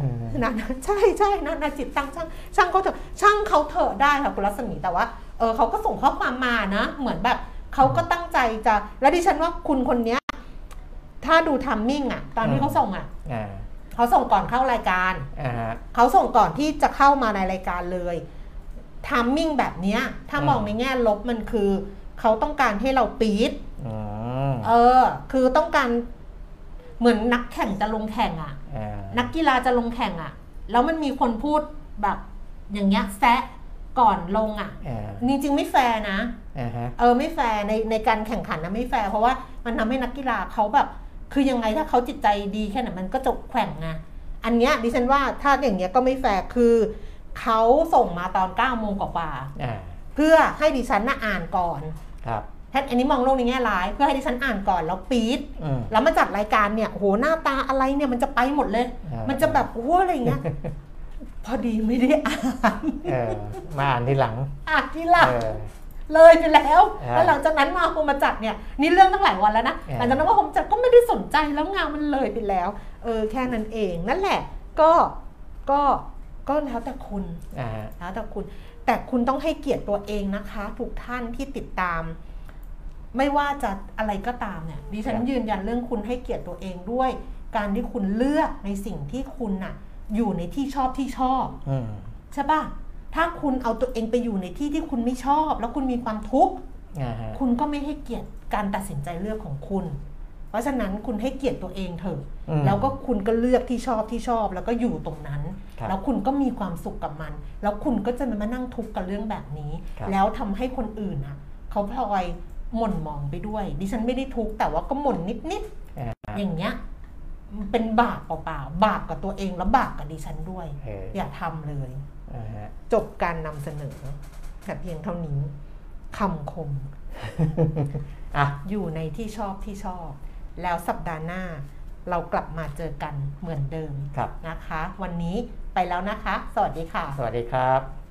อืมนะนะใช่ใช่นะนะจิตตั้งช่างช่างเขาเถอะช่างเขาเถอะได้ค่ะคุณรัศมีแต่ว่าเออเขาก็ส่งข้อความมานะ เหมือนแบบเขาก็ตั้งใจจะ แล้วดิฉันว่าคุณคนเนี้ย ถ้าดูทัมมิ่งอะ ตอนที่เขาส่งอะอ่า เขาส่งก่อนเข้ารายการอ่าฮะเขาส่งก่อนที่จะเข้ามาในรายการเลยทัมมิ่งแบบเนี้ยถ้ามองในแง่ลบมันคือ เขาต้องการให้เราปี๊ดอืมเออ คือต้องการเหมือนนักแข่งจะลงแข่งอะอ่านักกีฬาจะลงแข่งอะ่ะ แล้วมันมีคนพูดแบบอย่างเงี้ยแซะก่อนลงอะ่ะอ่าจริงๆไม่แฟร์นะอ่าฮะเออไม่แฟร์ในในการแข่งขันนะไม่แฟร์เพราะว่ามันทำให้นักกีฬาเขาแบบ คือยังไงถ้าเขาจิตใจดีแค่ไหนมันก็จะแข่งไงอันเนี้ยดิฉันว่าถ้าอย่างเงี้ยก็ไม่แฟร์คือเขาส่งมาตอน9ก้าโมงกว่าอ่าๆเพื่อให้ดิฉันน่ะอ่านก่อนครับถ้าอันนี้มองโลกในแง่ร้าย เพื่อให้ดิฉันอ่านก่อนแล้วปี๊ดอืมแล้วมาจัดรายการเนี่ยโหหน้าตาอะไรเนี่ยมันจะไปหมดเลยอ่ามัมันจะแบบโอ้อะไรอย่างเงี้ยพอดีไม่ได้อ่านเออมาอ่านทีหลังอ่านที่หลัง เออเลยไปแล้วอ่าแล้วหลังจากนั้นมาพอมาจัดเนี่ยนี่เรื่องตั้งหลายวันแล้วนะอ่าหลังจากนั้นว่าผมจัดก็ไม่ได้สนใจแล้วงานมันเลยไปแล้วเออแค่นั้นเองนั่นแหละก็ก็ก็แล้วแต่คุณอ่าฮะแล้วแต่คุณ แต่คุณต้องให้เกียรติตัวเองนะคะ ทุกท่านที่ติดตาม ไม่ว่าจะอะไรก็ตามเนี่ยดิฉันยืนยันเรื่องคุณให้เกียรติตัวเองด้วย การที่คุณเลือกในสิ่งที่คุณน่ะ อยู่ในที่ชอบที่ชอบอืมใช่ปะ ถ้าคุณเอาตัวเองไปอยู่ในที่ที่คุณไม่ชอบ แล้วคุณมีความทุกข์อ่าฮะคุณก็ไม่ให้เกียรติการตัดสินใจเลือกของคุณ เพราะฉะนั้นคุณให้เกียรติตัวเองเถอะอืมแล้วก็คุณก็เลือกที่ชอบที่ชอบ แล้วก็อยู่ตรงนั้นครับแล้วคุณก็มีความสุขกับมัน แล้วคุณก็จะไมานั่งทุกข์กับเรื่องแบบนี้ครับแล้วทำให้คนอื่นอะเขาพลอยหม่นหมองไปด้วย ดิฉันไม่ได้ทุกข์แต่ว่าก็หม่นนิดอ่าๆอย่างเงี้ยมันเป็นบาปเปล่าๆบาปกับตัวเองแล้วบาปกับดิฉันด้วยเอออย่าทำเลยอ่าฮะ จบการนำเสนอแต่เพียงเท่านี้คำคมอะอยู่ในที่ชอบที่ชอบ แล้วสัปดาห์หน้าเรากลับมาเจอกันเหมือนเดิมครับนะคะ วันนี้ไปแล้วนะคะ สวัสดีค่ะ สวัสดีครับ